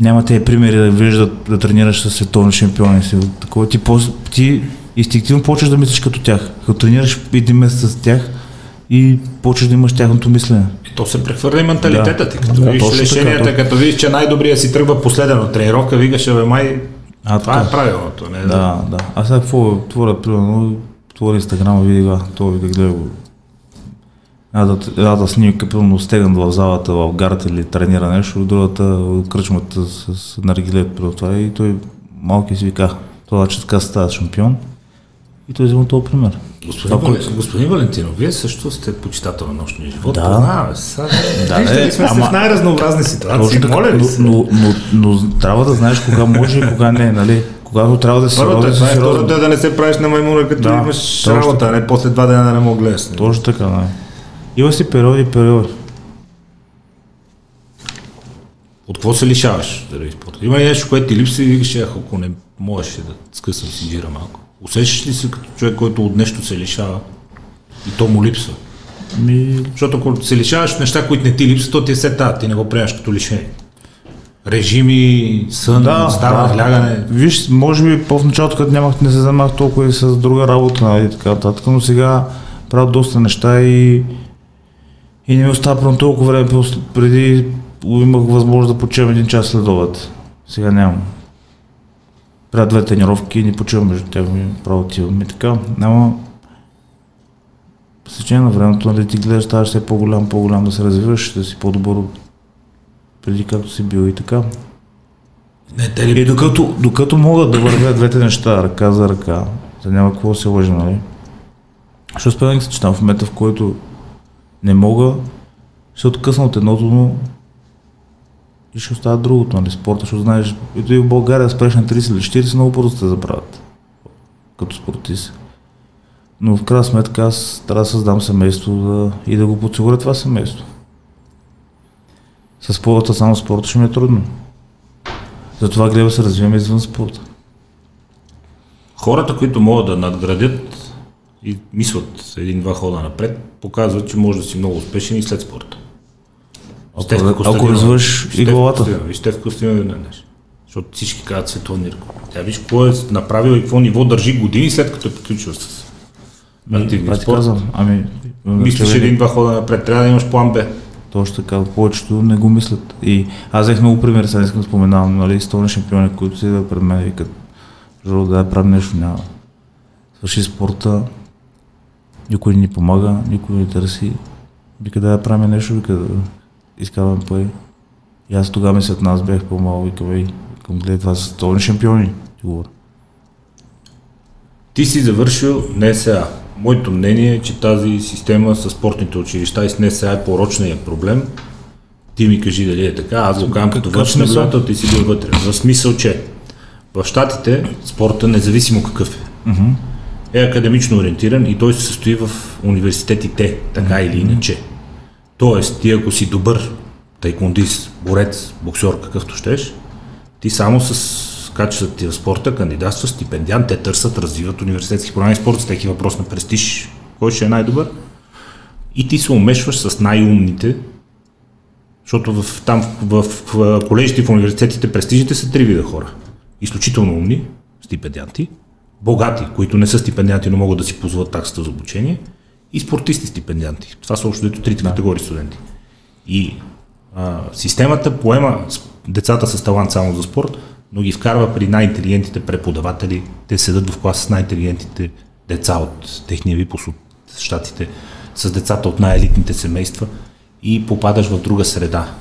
Няма тези примери да виждат да тренираш с световни шампиони. Си. Такова ти, по, ти инстинктивно почваш да мислиш като тях. Като тренираш един месец с тях и почваш да имаш тяхното мислене. То се прехвърля и менталитета Да. ти. Като Да, видиш така, точно. като видиш, че най-добрият си тръгва последен от тренировка, викаш, бе, май, А, това така. е правилното. Не, Да, да. А сега какво творя, примерно, творя инстаграма, види га, това ви да гледа го. Едната, едната снимка, примерно, стегнат в залата, в гарата или тренира нещо, другата кръчмата с, с наргилет, това и той малки си вика, това че така става шампион. И той взема този пример. Господин, Вален, господин Валентинов, вие също сте почитател на нощния живот. Да. Познаваме се. Сега, Да, Виждали не, сме се ама- в най-разнообразни ситуации. Така, Моля ви но, се. но, но, но, трябва да знаеш кога може и кога не, нали? Когато трябва да си Първото е това, е, второто е да не се правиш на маймуна, като Да, имаш работа, а не после два дена да не мога гледаш. Точно така, да. Има си периоди, периоди. От какво се лишаваш? Дали, спорт? Има ли нещо, което ти липсва и викаш, «Ах, ако не можеш да скъсам си джира малко? Усещаш ли се като човек, който от нещо се лишава и то му липсва? Ми, Защото ако се лишаваш от неща, които не ти липсват, то ти е се тази, ти не го приемаш като лишение. Режими, сън, да, ставане, да. лягане. Виж, може би по началото, като нямах, не се занимавах толкова и с друга работа нали, и така нататък, но сега правя доста неща и, и не ми остава прямо толкова време. Преди имах възможност да почивам един час след обед. Сега нямам. Правя две тренировки не почивам между тях ми право отивам и така. Ама С течение на времето, нали, ти гледаш, ставаш все по-голям, по-голям да се развиваш, да си по-добър от преди както си бил и така. Не, те И докато, докато могат да вървят двете неща, ръка за ръка, да няма какво се лъжим, нали? Ще успея да ги съчетам в момента, в който не мога, ще откъсна от едното, но и ще остава другото, нали? Спорта, защото знаеш, ето и в България спреш на 30 или 40, много бързо те забравят. Като спортист. Но в крайна сметка аз трябва да създам семейство да, и да го подсигуря това семейство. С спорта, само спорта ще ми е трудно. Затова гледа да се развиваме извън спорта. Хората, които могат да надградят и мислят един-два хода напред, показват, че може да си много успешен и след спорта. Ако, ако развиваш и главата. И Стеф Костадинова днес. Защото всички казват световни рекорди. Тя виж какво е направил и какво ниво държи години след като е приключил с активния спорт. казвам. Ами, Мислиш човек- един-два хода напред. Трябва да имаш план Б. Точно така, повечето не го мислят. И аз взех много примери, сега не искам да споменавам, нали, столни шампиони, които си да пред мен и викат, Жоро, да правим нещо, няма. Свърши спорта, никой не ни помага, никой не търси. Вика да правим нещо, вика да изкарваме пари. И аз тогава ми след нас бях по-малко, викам, ей, викам, гледай, това са столни шампиони, ти говоря. Ти си завършил НСА. Моето мнение е, че тази система с спортните училища и с НСА е порочният проблем. Ти ми кажи дали е така, аз го казвам като външен наблюдател, ти си бил вътре. В смисъл, че в Штатите спорта, независимо какъв е, е академично ориентиран и той се състои в университетите, така или иначе. Тоест, ти ако си добър тайкондист, борец, боксер, какъвто щеш, ти само с качествата ти в спорта кандидатства стипендиант, те търсят, развиват университетски програми спорт, всеки въпрос на престиж, кой ще е най-добър. И ти се умешваш с най-умните, защото в, там в, в, в колежите в университетите престижните са три вида хора. Изключително умни, стипендианти, богати, които не са стипендианти, но могат да си позволят таксата за обучение, и спортисти стипендианти. Това са общо дето трите категории студенти. И а, системата поема децата с талант само за спорт, но ги вкарва при най-интелигентните преподаватели. Те седат в клас с най-интелигентните деца от техния випуск от щатите, с децата от най-елитните семейства и попадаш в друга среда.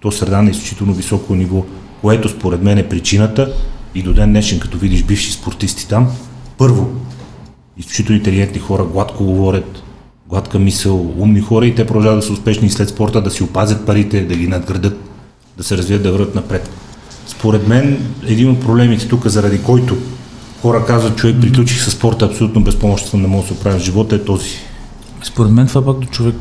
То среда на изключително високо ниво, което според мен е причината и до ден днешен, като видиш бивши спортисти там, първо, изключително интелигентни хора, гладко говорят, гладка мисъл, умни хора и те продължават да са успешни след спорта, да си опазят парите, да ги надградат, да се развият, да върват напред. Според мен, един от проблемите тук, заради който хора казват, човек приключих с спорта, абсолютно безпомощен не мога да се оправя в живота, е този. Според мен това пак до човек.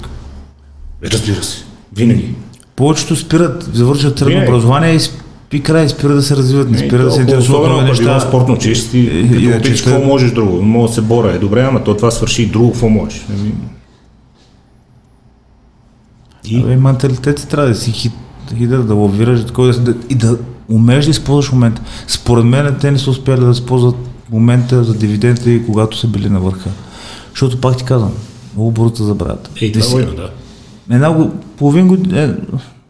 Разбира се. Винаги. Повечето спират, завършат средно образование и спи край, и спират да се развиват, не спират да се Особено интересуват от ако е неща. спортно училище, И- и, като опиш, ще- какво можеш друго? Мога да се боря, е добре, ама то това свърши и друго, какво можеш? Ами, И Абе, менталитет трябва да си хит, хитър, да лавираш, да, и да умееш да използваш момента. Според мен те не са успяли да използват момента за дивиденти, и когато са били на върха. Защото пак ти казвам, много бързо забравят. Ей, Да това да. Една половин година, е,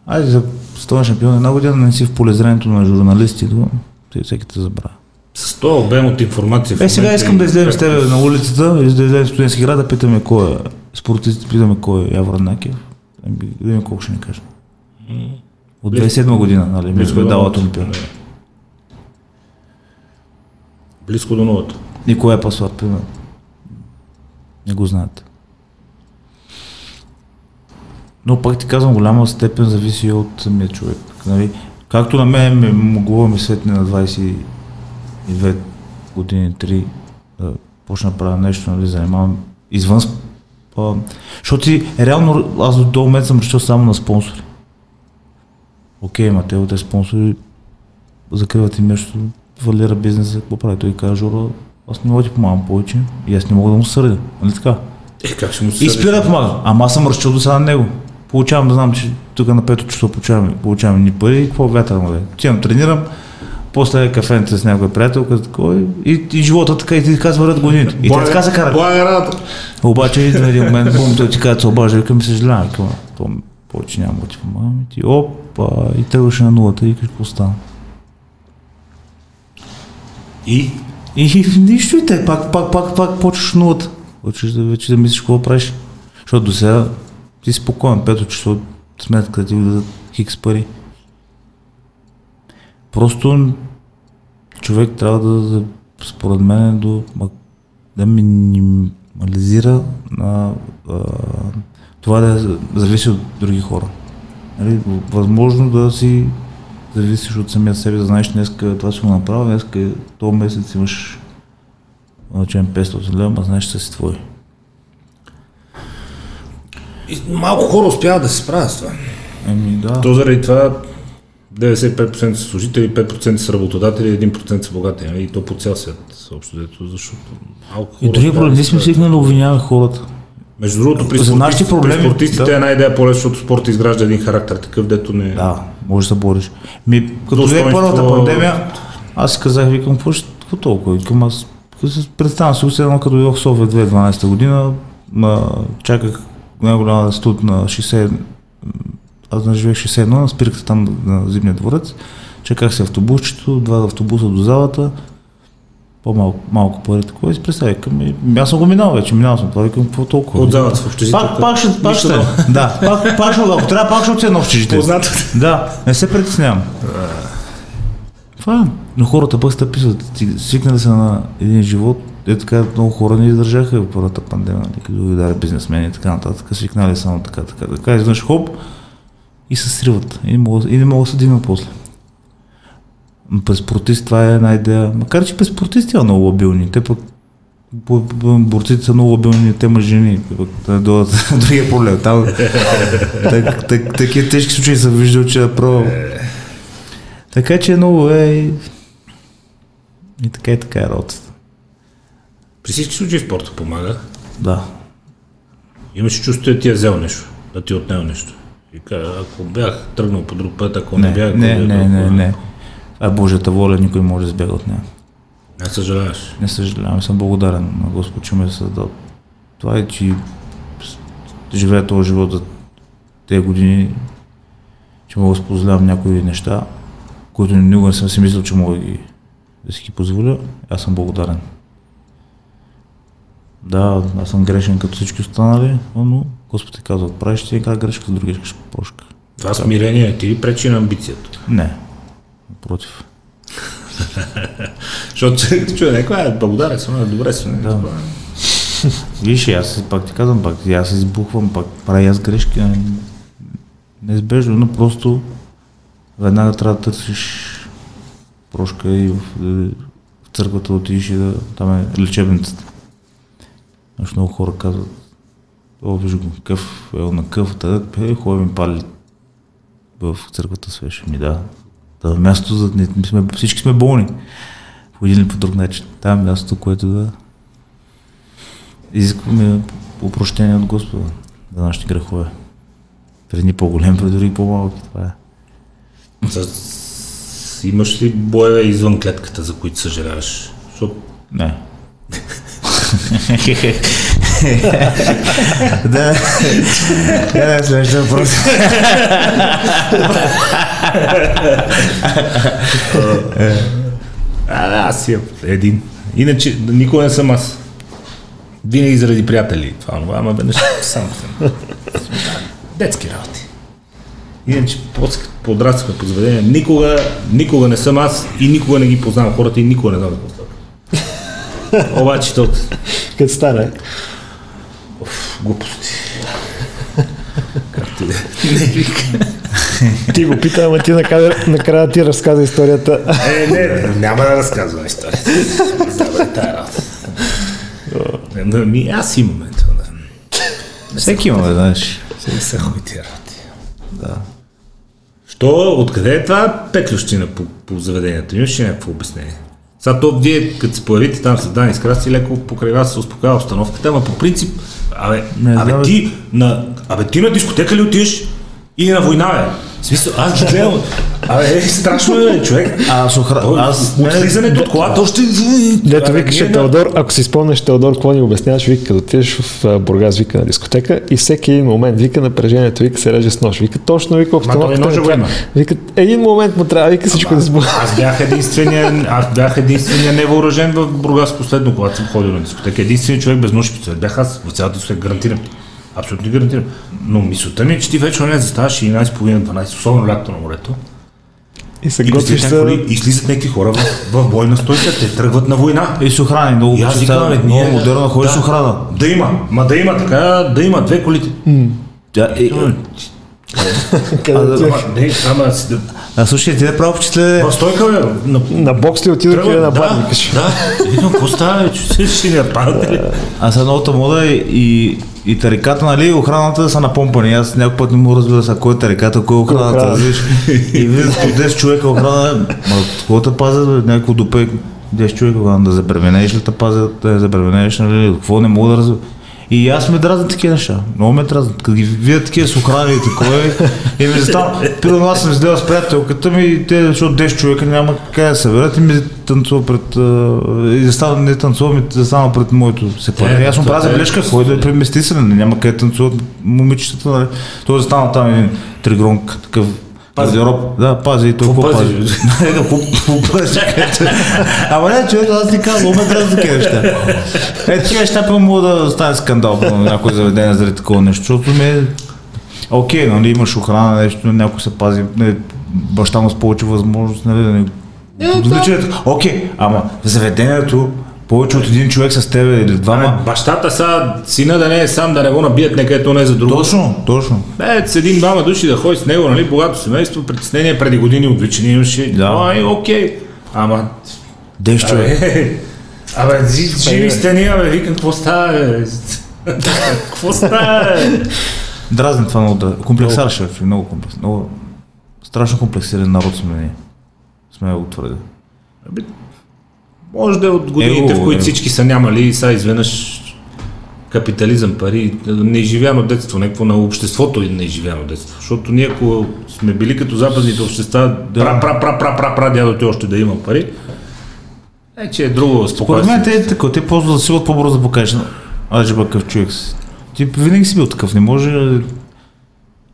айде за столен шампион, една година не си в полезрението на журналисти, до, те всеки те забравя. С този обем от информация. Е, сега искам да излезем с тебе на улицата, и да излезем в студентски град, да питаме кой е спортист, питаме кой е Явор Накев. Да видим колко ще ни каже. От 2007 година, нали, ми Близко е до дала нулата. Олимпиада. Да. Близко до нулата. Никой е пасват, примерно. Не го знаете. Но пак ти казвам, голяма степен зависи от самия човек. Нали? Както на мен ме могло ми светне на 22 години, 3, да почна да правя нещо, нали, занимавам извън а, защото ти, реално, аз до този момент съм решил само на спонсори. Окей, ма те от тези спонсори закриват им нещо, фалира бизнеса, какво прави? Той каза, Жоро, аз не мога да ти помагам повече и аз не мога да му сърдя. Нали така? Е, как ще му се И спира да помага. Ама аз съм разчил до сега на него. Получавам да знам, че тук на пето число получавам, получавам ни пари и какво вятър му да е. Отивам, тренирам, после кафенце с някой приятелка, такова и, и, и живота така и ти така върват годините. И те така се карат. Благодаря. Обаче идва един момент, бум, той ти казва, обажда, викам, съжалявам, то повече няма да ти помагам. И ти, опа, и тръгваше на нулата и какво стана. И И нищо и те, пак, пак, пак, пак почваш нулата. Почваш да вече да мислиш какво правиш. Защото до сега ти си спокоен, пето число, сметка ти да хикс пари. Просто човек трябва да, според мен, до, да минимализира на а, това да е- зависи от други хора. Нали, възможно да си зависиш от самия себе, да знаеш, днес това си го направя, днес този месец имаш да 500 лева, а знаеш, че си твой. И малко хора успяват да се справят с това. Еми, да. То заради това 95% са служители, 5% са работодатели, 1% са богати. Нали? И то по цял свят, съобщо дето, защото малко хора... И други проблем, ние сме свикнали да обвиняваме хората. Между другото, при, За нашите спортистите, проблеми, при спортистите да. е една идея по-лесно, защото спорт изгражда един характер, такъв, дето не... Да, може да се бориш. Ми, като Достоинство- дойде първата пандемия, аз си казах, викам, какво ще, какво толкова? Викам, аз представям си, едно като дойдох в София 2012 година, ма, чаках най-голяма студ на 60, аз не живеех 61, на спирката там на Зимния дворец, чаках се автобусчето, два автобуса до залата, по-малко малко пари такова и си представя, към, аз съм го минал вече, минал съм това, викам, какво толкова? От залата в общежитието. Пак, пак ще, пак ще, да, пак, пак ще, ако трябва, пак ще отида на общежитие. Познато. Да, не се притеснявам. Това е. Но хората пък стъписват. Ти Свикнали са на един живот. Е така, много хора не издържаха в първата пандемия, нали, като удари бизнесмени и така нататък. Свикнали само така, така, така. Изведнъж хоп и се сриват. И не могат да се дигнат после. През спортист това е една идея. Макар, че през спортисти има много лабилни. Те пък борците са много лабилни, те жени. Пък да дойдат другия проблем. Там, так, так, такива тежки случаи съм виждал, че направо така че много е и, и така и така е работата. При всички случаи спорта помага. Да. Имаш чувство, че ти е взел нещо, да ти е отнел нещо. И кажа, ако бях тръгнал по друг път, ако не, Не, бях... не, не, бях- не, не. А Божията воля никой може да избяга от нея. Не съжаляваш. Не съжалявам, съм благодарен на Господ, че ме е създал. Това е, че живея този живот за тези години, че мога да позволявам някои неща, които никога не съм си мислил, че мога да, ги, да си ги позволя. Аз съм благодарен. Да, аз съм грешен като всички останали, но Господ ти казва, правиш ти една грешка, с други ще прошка. Това смирение ти ли пречи на амбицията? Не, напротив. Защото чуе някой, е благодарен съм, е, добре съм. Да. Виж, аз пак ти казвам, пак аз избухвам, пак правя аз грешки. Неизбежно, но просто веднага трябва да търсиш прошка и в, в църквата отидеш и да, там е лечебницата. Защото много хора казват, о, виж го, къв, е на къв, тъдък, е, ми пали в църквата свеше. Ми да, това е място, за, сме, всички сме болни по един или по друг начин. Там е мястото, което да изискваме упрощение от Господа за нашите грехове. Пред ни по-голем, пред други по-малки. Това е. С... Имаш ли боеве извън клетката, за които съжаляваш? Защото Не. да. Да, следващия въпрос. Аз имам един. Иначе никога не съм аз. Винаги заради приятели. Това, това, ама веднъж сам съм. Детски работи. Иначе подраствахме по заведение, никога, никога не съм аз и никога не ги познавам хората и никога не знам какво. Обаче то Като стане. глупости. Както и е. Не вика. Ти го пита, ама ти накрая, накрая ти разказа историята. Е, не, няма да разказвам историята. Работа. Но Ми, аз имам ето. Да. Всеки има, да знаеш. Не са хуй тия работи. Да. Що, откъде е това петлющина по, по заведението? Имаш ли някакво обяснение? Сега то вие, като се появите там с Дани с Краси, леко покрай вас се успокоява обстановката, ама по принцип, абе, Не абе, ти на, абе, ти на дискотека ли отиваш и на война, бе? Смисъл, аз ги гледам. Абе, е, страшно е, човек. Аз охра... Той, Аз... от влизането от колата още... Дето викаше Теодор, ако си спомняш Теодор, какво ни обясняваш, вика, като отидеш в а, Бургас, вика на дискотека и всеки един момент, вика напрежението, вика се реже с нож, вика точно, вика обстановката. не трябва. Вика, един момент му трябва, вика всичко да сбува. Аз бях единствения, аз бях единствения невъоръжен в Бургас последно, когато съм ходил на дискотека. Единственият човек без нож и пистолет. Бях аз в цялата дискотека, гарантирам. Абсолютно гарантирам. Но мисълта ми е, че ти вече не заставаш 11.30-12, особено лято на морето. И се готвиш за... и слизат някакви хора в, в бойна стойка, те тръгват на война. И с охрани, много И аз викам, бе, много ходиш да. с охрана. Да има, ма да има така, да има две колите. Да, е, Къде да, не, ама а слушай, ти не право впечатление. в стойка, бе, на, На бокс ли отидох или на бар, да, викаш? да, видно, какво става, че се ще ни нападате ли? Аз е новата мода и, и, тариката, нали, охраната са напомпани. Аз някой път не му разбира са кой е тариката, кой е охраната. охрана? Разбираш? И виждат по 10 човека охрана, ма какво те пазят, бе? някой допе 10 човека охрана, да забременееш ли те пазят, да забременееш, нали, какво не мога да разбера. И аз ме дразнят такива неща. Много ме дразнят. Като ги видят такива с охрани и такова. И ми става. Примерно аз съм седел с приятелката ми и те, защото 10 човека няма как да се съберат и ми танцува пред... И да става, не танцува, ми да стана пред моето сепаре. Е, Аз му правя е- забележка, кой да е премести се, няма къде танцуват момичетата. Нали? Той да стана там един тригронк, такъв Пази. гардероб. Да, пази и толкова пази, пази. Ама не, човек, аз ти казвам, ме дразни такива неща. Е, такива неща пък мога да стане скандал на някое заведение заради такова нещо, защото ми Окей, нали, имаш охрана, нещо, някой се пази, не, баща му с повече възможност, нали, да не... Звучи, Окей, ама в заведението повече от един човек с тебе или двама. Ама бащата са, сина да не е сам, да не го набият, нека ето не е за друго. Точно, точно. Е, с един-двама души да ходи с него, нали, богато семейство, притеснение преди години отвличани имаше. Да. Ай, окей. Ама, 10 човек. абе, абе, жи- живи сте ние, абе, викам, какво става, бе? Какво става? Дразни това много дразни. Комплексар шеф, много комплекс. Много страшно комплексиран народ сме ние. Сме го твърде. Може да е от годините, Его, в които е. всички са нямали и са изведнъж капитализъм, пари, неизживяно детство, някакво на обществото и неизживяно детство. Защото ние, ако сме били като западните общества, Да. пра, пра, пра, пра, пра, пра, дядо ти още да има пари, е, че е друго Според спокойствие. мен те е така, те просто да си от по-бързо да покажеш. Бъда какъв човек си. Ти винаги си бил такъв, не може...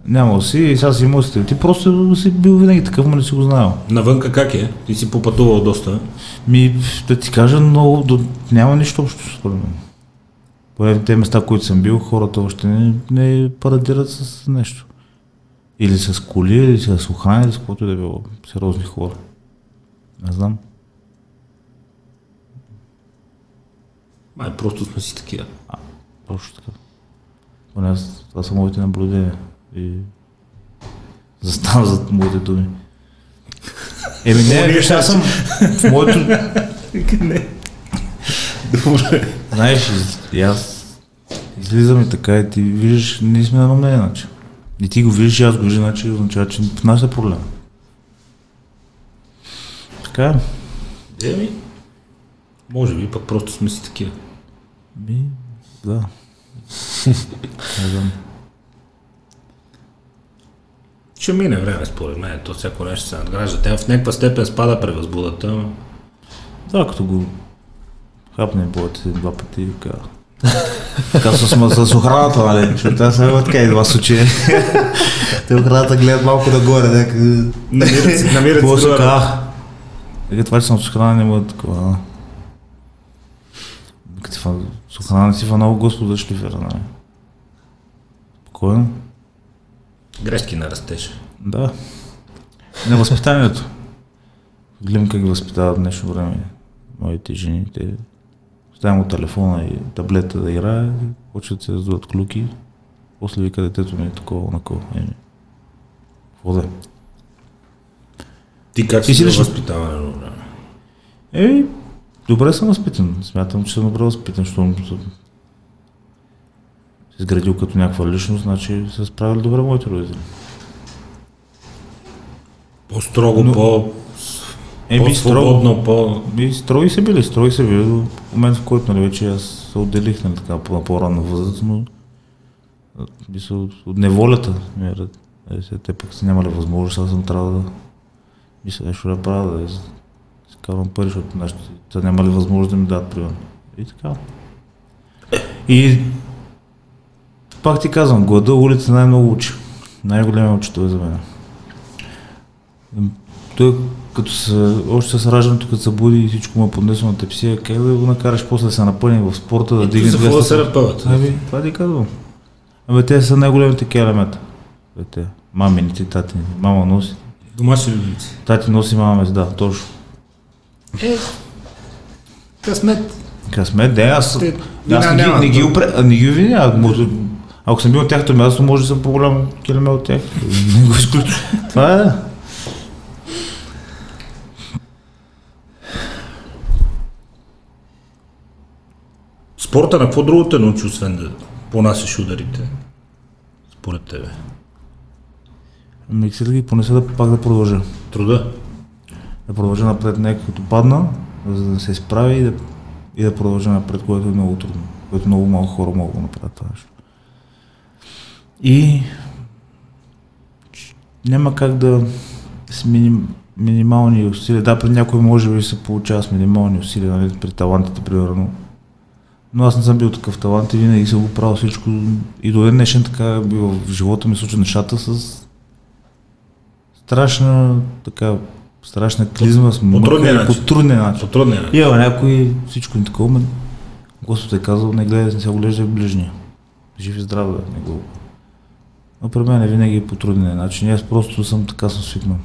Нямал си и сега си имал стил. Ти просто си бил винаги такъв, но не си го знаел. Навънка как е? Ти си попътувал доста. Ми, да ти кажа, много, до, няма нищо общо според мен. Поне тези места, които съм бил, хората още не, не парадират с нещо. Или с коли, или с охрана, или с каквото и да било. Сериозни хора. Не знам. Май, просто сме си такива. Точно така. Поне това са моите наблюдения. И заставам зад моите думи. Еми не, виж, аз съм в моето... не. Добре. Знаеш, и аз излизам и така и ти виждаш, ние сме на едно мнение, значи. И ти го виждаш, аз го виждам, значи означава, че в нас е проблем. Така. Еми, може би пък просто сме си такива. Ми, да. Не знам. Ще мине време, според мен. То всяко нещо се надгражда. Тя в някаква степен спада превъзбудата. но- Да, като го хапне боят един два пъти и така. Така с, с охраната, нали? Защото аз съм така и два случая. Те охраната гледат малко нагоре, нека... Намират си, намират се казва? Така това, че съм с охрана, не мога такова. Като с охрана си фанал Господа шлифера, нали? Спокойно. Грешки на растеж. Да. На възпитанието. Гледам как ги възпитават днешно време моите жени. Те оставям от телефона и таблета да играе, почват се раздуват клюки. После вика детето ми е такова, накова. Еми, какво да е? Ти как Ти си възпитаван време? Еми, добре съм възпитан. Смятам, че съм добре възпитан, защото се изградил като някаква личност, значи са справили добре моите родители. По-строго, Но- по... Строго. по-свободно, по... И строи се били, строи се били до момент, в който нали, вече аз се отделих нали, така, по, на по-ранна възраст, но мисля, от, от неволята. Ми, е, е, се, те пък са нямали възможност, аз съм трябва да мисля нещо да правя, да си карвам пари, защото нашите те нямали възможност да ми дадат примерно. И така. И пак ти казвам, глада улица най-много учи. Най-големият учител е за мен. Той като се, още с раждането, като се буди и всичко му е поднесено на тепсия, как да го накараш после да се напълни в спорта, да дигне за какво да 200 се разпъват. Ами, това ти казвам. Абе, те са най-големите келемета. Те. Мамините, татините. Мама носи. Домашни любимци. Тати носи мама мез, да, точно. Е, късмет. Късмет, да, аз, Те- аз вина не, ги, не ги, не ги обвиня. Ако съм бил на тяхното място, може да съм по-голям келеме от тях. Не го изключвам. Това е. Спорта на какво друго те научи, освен да понасяш ударите? Според тебе. Микси да ги понеса да пак да продължа. Труда. Да продължа напред, не като падна, за да се изправи и да, и да продължа напред, което е много трудно. Което много малко хора могат да направят това нещо. И няма как да с миним, минимални усилия. Да, при някой може би се получава с минимални усилия, нали, при талантите, примерно. Но аз не съм бил такъв талант и винаги съм го правил всичко. И до ден днешен така е в живота ми случва нещата с страшна така страшна клизма с мъка начин. по трудния начин. По трудния начин. Има някой, всичко ни такова, но Господ е казал, не гледай, не се оглеждай ближния. Жив и здрав да не го. Но при мен е винаги по трудния начин. Аз просто съм така съм свикнал.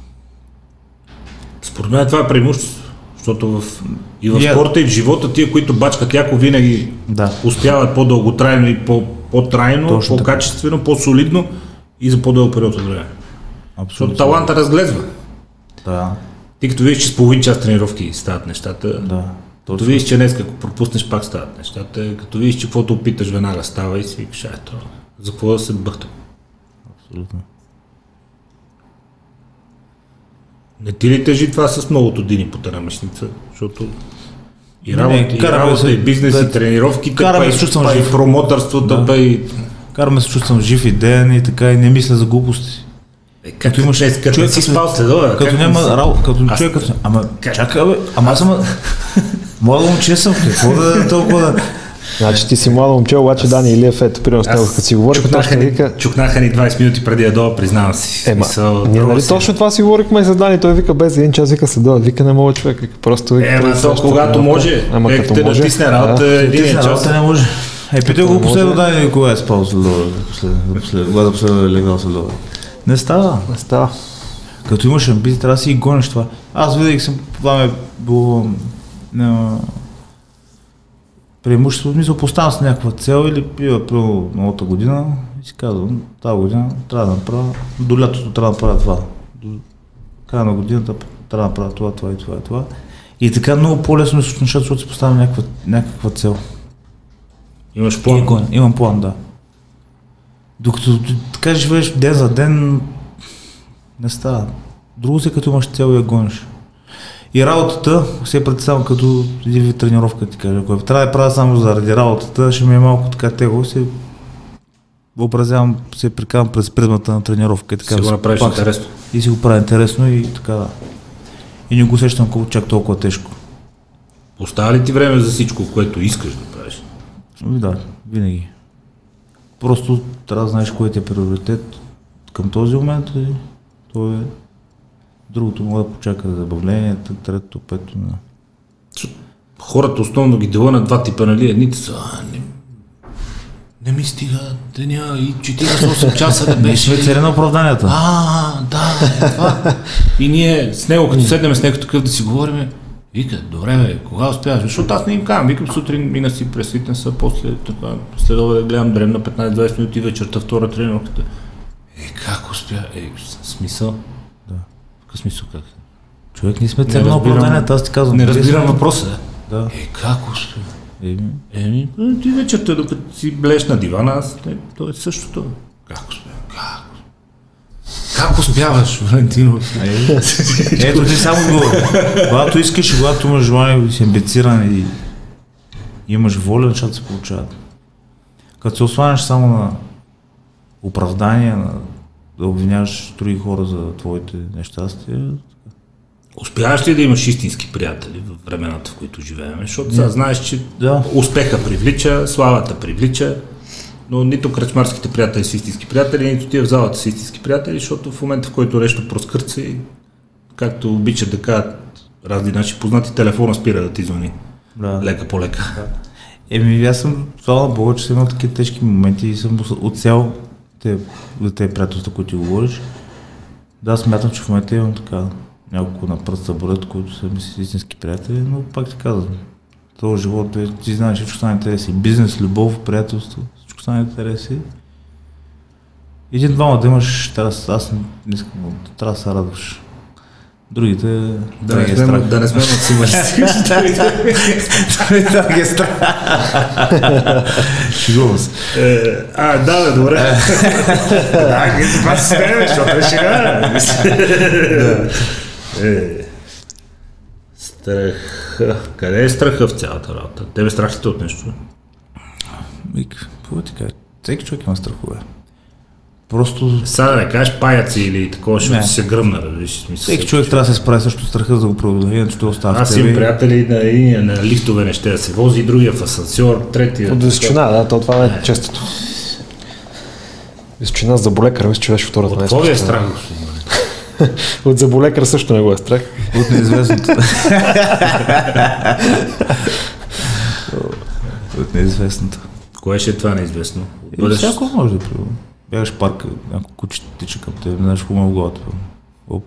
Според мен това е преимущество. Защото в, и в Я- спорта, и в живота тия, които бачкат яко, винаги Да. успяват по-дълготрайно и по, по-трайно, Точно така. по-качествено, по-солидно и за по-дълъг период от време. Защото Абсолютно. таланта разглезва. Да, Ти като видиш, че с половин час тренировки стават нещата, да. като Точно. видиш, че днес ако пропуснеш пак стават нещата, като видиш, че каквото опиташ веднага става и си викаш, ето, за какво да се бъхтам. Абсолютно. Не ти ли тежи това с многото дини по тази мъчница? Защото и работа, и, караме работа, и бизнес, да- и тренировките, караме па и, чувствам па и жив. промотърството, Да. па и... Караме се чувствам жив и ден и така и не мисля за глупости. Е, как Като имаш- днес, като човек си като- спал следова, Като няма работа, като Аз- човек, като... Ама Как? чакай, бе, ама аз съм... Млада момче съм, какво да толкова да... Значи ти си младо момче, обаче Дани Илиев, ето, примерно с него, като си говорих, чукнаха, ни, вика, чукнаха ни 20 минути преди да дойда, признавам си. Ема, Смисъл, ние нали си- точно това си говорихме и за Дани, той вика без един час, вика се дойде, вика не мога човек, вика, просто вика. Ема, то когато може, Ама лекте като да може. тисне работа, да. един Ти час. работа не може. Е, питай го последно, дай кога е спал с Лора, когато последно е легнал с Лора. Не става. Не става. Като имаш амбиции, трябва да си гониш това. Аз винаги съм, това ме е било преимущество, в смисъл, поставям с някаква цел или пива примерно новата година и си казвам, тази година трябва да направя, до лятото трябва да направя това. До края на годината трябва да направя това, това и това и това. И така много по-лесно се нещата, защото си поставям някаква, някаква цел. Имаш И план. гоня. Имам план, да. Докато така живееш ден за ден, не става. Друго си като имаш цел и я гониш. И работата се представям като един вид тренировка, ти кажа. Ако трябва да правя само заради работата, ще ми е малко така тегло, се въобразявам, се прикавам през призмата на тренировка. И така, Си го направиш пак- интересно. И си го правя интересно и така да. И не го усещам колко чак толкова тежко. Остава ли ти време за всичко, което искаш да правиш? Ами Да, винаги. Просто трябва да знаеш кое ти е приоритет към този момент и то е другото може да почака забавлението, трето, пето. Не. Хората основно ги дела на два типа, нали? Едните са, а, не, не ми стига деня и 48 часа да беше. цари на оправданията. А, да, е това. И ние с него, като седнем с него такъв да си говорим, вика, добре бе, кога успяваш? Защото аз не им казвам, викам сутрин мина си през фитнеса, после така, следва да гледам дрем на 15-20 минути вечерта, втора тренировката. Е, как успя? Е, смисъл? Какъв смисъл как? Човек, ние сме Не цари на разбирам- оправданията, аз ти казвам. Не разбирам въпроса. Да. Е, как успя? Еми, Еми, ти вечерта, докато си блеш на дивана, аз, е, то е същото. Как успя? Как? Как успяваш, Валентино? Ето ти само го. Когато искаш, когато имаш желание си амбициран и имаш воля, нещата се получават. Като се осланяш само на оправдания, на да обвиняваш други хора за твоите нещастия, Успяваш ли да имаш истински приятели в времената, в които живеем? Защото сега знаеш, че Да. успеха привлича, славата привлича, но нито кръчмарските приятели са истински приятели, нито тия в залата са истински приятели, защото в момента, в който нещо проскърца и както обичат да кажат разни наши познати, телефона спира да ти звъни. да. Лека по лека. Еми, аз съм, слава Бога, че съм имал такива тежки моменти и съм отсял те, за тези приятелства, които ти говориш. Да, смятам, че в момента имам така няколко на пръста броят, които са ми истински приятели, но пак ти казвам, този живот е, ти знаеш, всичко стане интереси. Бизнес, любов, приятелство, всичко стане интереси. Един-двама да имаш, трябва, аз не искам, трябва да се радваш. Другите, Да, не е сме, страх. да не сме максималисти. да ги е страх. Шегувам се. Е, А, да, бе, добре. Да, ние това се смеем, защото е шега. Е, Страх. Къде е страха в цялата работа? Тебе страх ли от нещо? Вик, какво ти кажа? Всеки човек има страхове. Просто Сега да не кажеш паяци или такова, защото се гръмна, да видиш смисъл. всеки човек трябва да се справи също страха за да го преодолее, иначе той остава Аз имам приятели на, единия на лифтове не ще да се вози, другия в асансьор, третия. От височина, да, то това е честото. Височина с заболекар, мисля, че беше втората най какво ви е страх? От заболекар също не го е страх. От неизвестното. От неизвестното. Кое ще е това неизвестно? Е, Бъдеш... всяко може да примерно. Бягаш парка, някой куче тича към теб, не знаеш какво е в главата. Оп.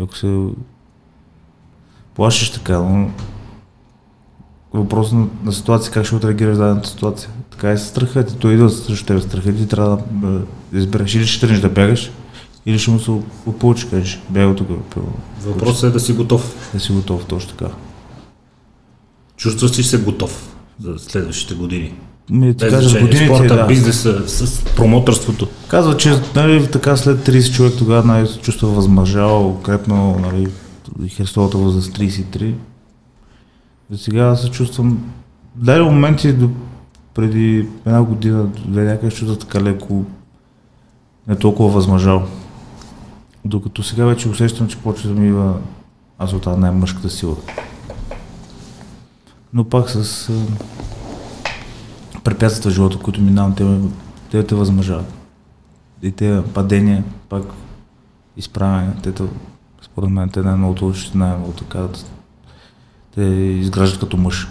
Ако се плашиш така, но въпрос на, на ситуация, как ще отреагираш в дадената ситуация. Така и с страха ти, той идва срещу теб страха ти, трябва да, избереш или ще тръгнеш да бягаш, или ще му се получи, кажеш, бягай тук. Въпросът е да си готов. да си готов, точно така. Чувстваш ли се готов за следващите години? Ми, ти Без кажа, значение, годините, спорта, да. бизнеса, с промотърството. Казва, че нали, така след 30 човек тогава най се чувства възмъжал, укрепнал, нали, Христовата възраст 33. За сега се чувствам, дай моменти до преди една година, две някъде чувства така леко, не толкова възмъжал. Докато сега вече усещам, че почва да ми идва аз от тази най-мъжката сила. Но пак с препятствията в живота, които минавам, те, те те възмъжават. И те падения, пак изправяне, те, те според мен, те най-много учат, най-много така, да- те изграждат като мъж.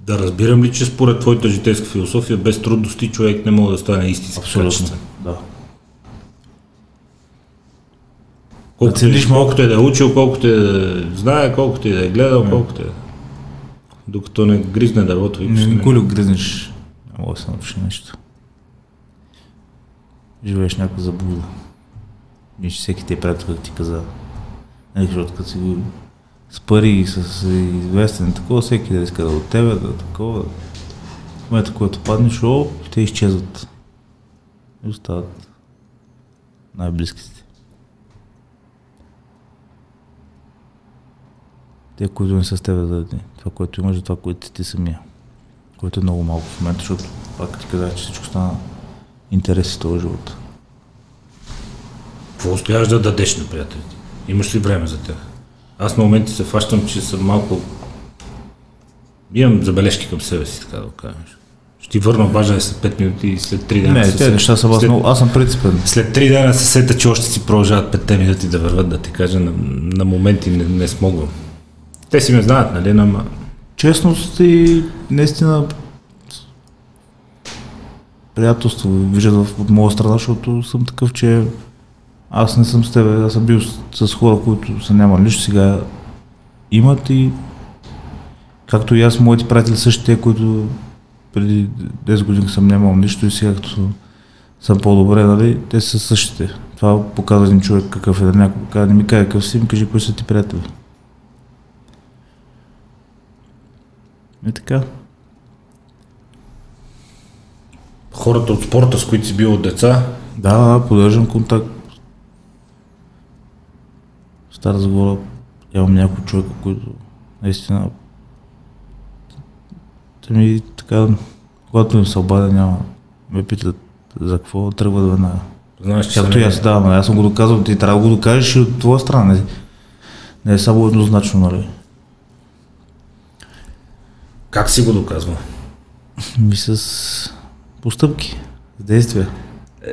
Да разбирам ли, че според твоята житейска философия без трудности човек не може да стане истински качествен? Да. Колкото, цениш е, колкото е да е учил, колкото е да знае, колкото е да е гледал, колкото е. Докато не гризне дървото, викаш, не не. го ли гръзнеш, не мога да се научиш нещо. Живееш някаква заблуда. Виж, всеки ти е приятел, как ти каза. Нали, защото като си го с пари и с известен такова, всеки да иска да е от тебе, да е такова. В момента, който паднеш, о, те изчезват. И остават най-близките. Те, които не са с теб заради това, което имаш, за това, което ти самия. Което е много малко в момента, защото пак ти казах, че всичко стана интереси този живот. Какво успяваш да дадеш на приятелите? Имаш ли време за тях? Аз на моменти се фащам, че съм малко... Имам забележки към себе си, така да го кажеш. Ще ти върна важен след 5 минути и след 3 дена. Не, се те сета- неща са много. Аз съм принципен. след 3 дена се сета, че още си продължават 5 минути да върват, да ти кажа, на, на моменти не, не смогвам. Те си ме знаят, нали, ама Честност и наистина приятелство виждат от моя страна, защото съм такъв, че аз не съм с теб, аз съм бил с, с хора, които са нямали нищо, сега имат и както и аз, моите приятели също те, които преди 10 години съм нямал нищо и сега като съм по-добре, нали, те са същите. Това показва един човек какъв е, да някой не ми каже какъв си, ми кажи кои са ти приятели. И така. хората от спорта, с които си бил от деца, Да, да, поддържам контакт. В Стара Загора имам някои човека, които наистина те ми така, когато им се обадя, няма, ме питат за какво, тръгват веднага. знаеш, че Както и аз, да, аз съм го доказал, ти трябва да го докажеш и от твоя страна. Не, не е само еднозначно, нали? Как си го доказвал? Ми с постъпки, с действия.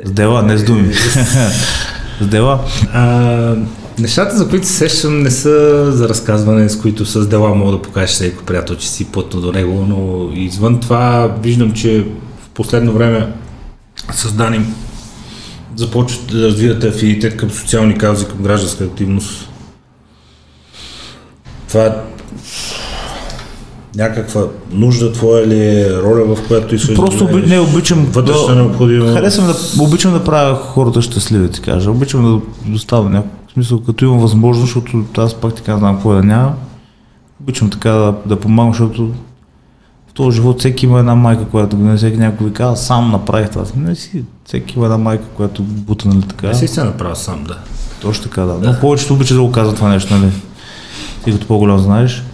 С дела, не с думи. с дела. А, Нещата, за които се сещам, не са за разказване, с които с дела мога да покажеш всеки приятел, че си плътно до него, но извън това виждам, че в последно време създани започват да развивате афинитет към социални каузи, към гражданска активност. Това някаква нужда твоя ли е, роля в която искаш Просто да не обичам вътрешно да, необходимо. Харесвам да, обичам да правя хората щастливи, ти кажа. Обичам да доставя някакво смисъл, като имам възможност, защото аз пак така знам какво е да няма. Обичам така да, да помагам, защото в този живот всеки има една майка, която не всеки някой ви казва, сам направих това. Не си, всеки има една майка, която бута, нали така. Не си се направил сам, да. Точно така, да. Но повечето обича да го казва това нещо, нали? Ти като по-голям знаеш.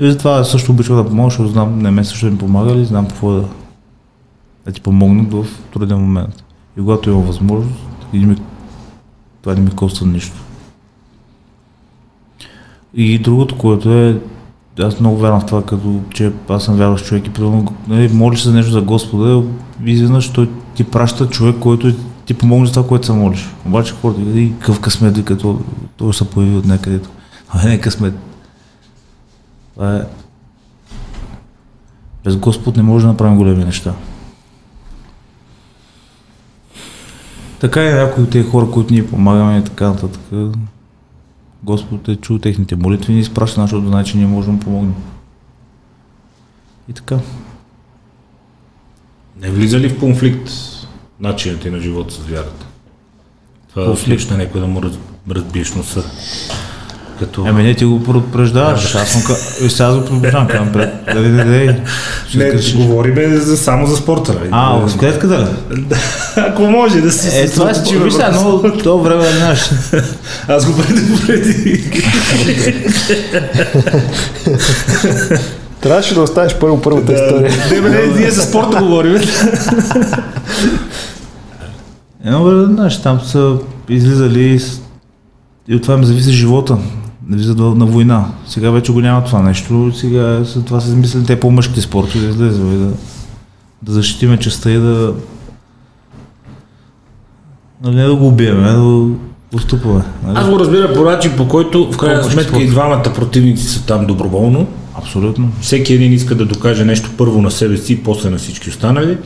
И затова също обичам да помогна, защото знам, не ме също ми помагали, знам какво да, да ти помогнат в труден момент. И когато имам възможност, ми, това не ми коства нищо. И другото, което е, аз много вярвам в това, като че аз съм вярващ човек и примерно, нали, молиш се нещо за Господа, и изведнъж той ти праща човек, който ти помогне за това, което се молиш. Обаче хората и какъв късмет, като той се появи от някъде. А не късмет. Това е... Без Господ не може да направим големи неща. Така и някои от тези хора, които ние помагаме и така нататък, Господ е чул техните молитви и ни изпраща, защото знае, че ние можем да помогнем. И така. Не влиза ли в конфликт начинът ти на живота с вярата? Това конфликт. да някой да му раз, разбиеш носа. Като... Еми не ти го предупреждаваш, аз съм ка... сега го предупреждавам, към пред. Да, да, да, Не, говориме за, само за спорта. Нали? А, в клетката ли? Ако може да си Е, това е виж сега, но то време е наш. Аз го предупреди. Трябваше да оставиш първо първата история. Не, бе, не, ние за спорта говорим. Едно време, знаеш, там са излизали и от това им зависи живота влизат на война. Сега вече го няма това нещо, сега след това се измислят те по-мъжки спортове да излезе, да, да защитиме частта и да нали, не да го убием, а да поступваме. Нали? Аз го разбира по начин, по който в крайна сметка спорт. и двамата противници са там доброволно. Абсолютно. Всеки един иска да докаже нещо първо на себе си после на всички останали.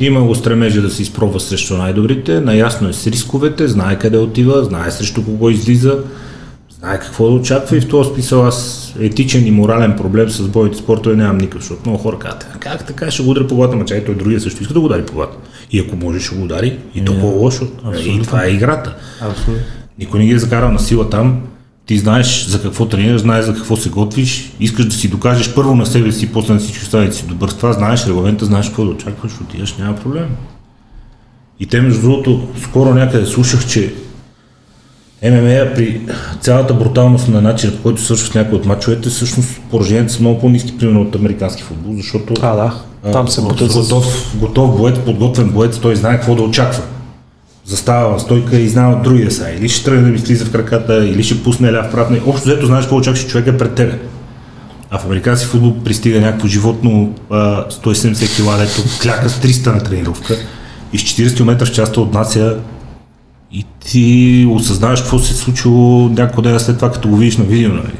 Има го стремежа да се изпробва срещу най-добрите, наясно е с рисковете, знае къде отива, знае срещу кого излиза, знае какво да очаква и в този смисъл аз етичен и морален проблем с бойните спортове нямам никакъв, защото много хора казват, как така ще го удари по главата, ама чай той другия също иска да го удари по главата. И ако може ще го удари, и то по-лошо. И това е играта. Абсолютно. Никой не ги е закарал на сила там, ти знаеш за какво тренираш, знаеш за какво се готвиш, искаш да си докажеш първо на себе си, после на всички останали си добър. Това знаеш регламента, знаеш какво да очакваш, отиваш, няма проблем. И те, между другото, скоро някъде слушах, че ММА при цялата бруталност на начина, по който свършват някои от мачовете, всъщност пораженията са много по-низки, примерно от американски футбол, защото а, да. Там се готов, готов боец, подготвен боец, той знае какво да очаква. Застава в стойка и знае от другия са. Или ще тръгне да ми слиза в краката, или ще пусне ляв прав. Общо взето знаеш какво очакваш, човек е пред тебе. А в американски футбол пристига някакво животно 170 кг, дето кляка с 300 на тренировка и с 40 км в част отнася и ти осъзнаваш какво се е случило някой ден след това, като го видиш на видео, нали?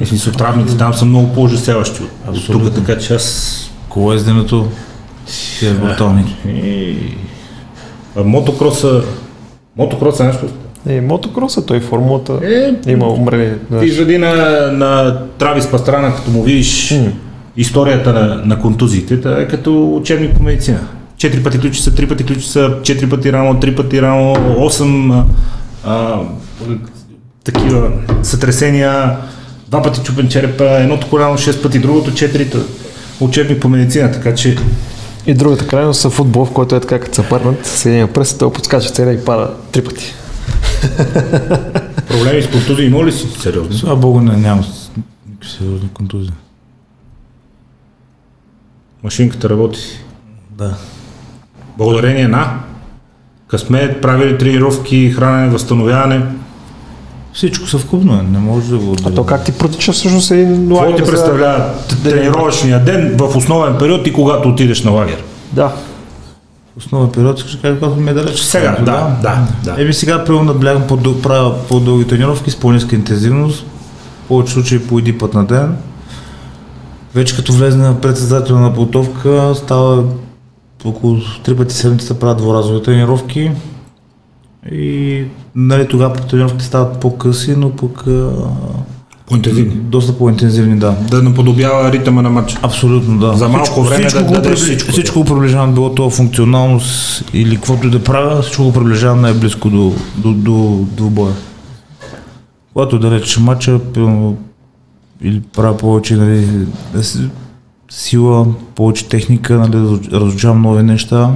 И смисъл, травмите там са много по-ужасяващи от тук, така че аз... Колезденето си е брутални. Мотокроса... Мотокроса нещо? Е, мотокроса, той формулата е, има умрели. Да. Ти жади на, на Травис Пастрана, като му видиш mm. историята на, на контузиите, е като учебник по медицина. Четири пъти ключи са, три пъти ключи са, четири пъти рамо, три пъти рамо, 8 а, такива сътресения, два пъти чупен черепа, едното коляно, шест пъти, другото четирите. Учебник по медицина, така че и другата крайност са футбол, в който е така, като се пърнат, с един пръст, той подскача целия и пада три пъти. Проблеми с контузии има ли си? Сериозно? Слава Богу, не, нямам сериозни контузии. Машинката работи. Да. Благодарение на късмет, правили тренировки, хранене, възстановяване. Всичко съвкупно е, не може да го... А то как ти протича всъщност един лагер? Какво ти представлява тренировъчния ден в основен период и когато отидеш на лагер? Да. Основен период, ще кажа, когато ми е далеч. Сега, да, да, да. Еми сега примерно наблягам по правя по-дълги тренировки с по-ниска интензивност, в повече случаи по един път на ден. Вече като влезе на председателна подготовка, става около три пъти седмицата правя дворазови тренировки. И нали, тогава тренировките стават по-къси, но пък По-интензивни. доста по-интензивни, да. Да наподобява ритъма на матча. Абсолютно, да. За малко време да го дадеш прибли- всичко. Всичко го приближавам, било то функционалност или каквото и да правя, всичко го приближавам най-близко до, до, до двубоя. Когато е далеч матча, или правя повече нали, да си- сила, повече техника, нали, разучавам нови неща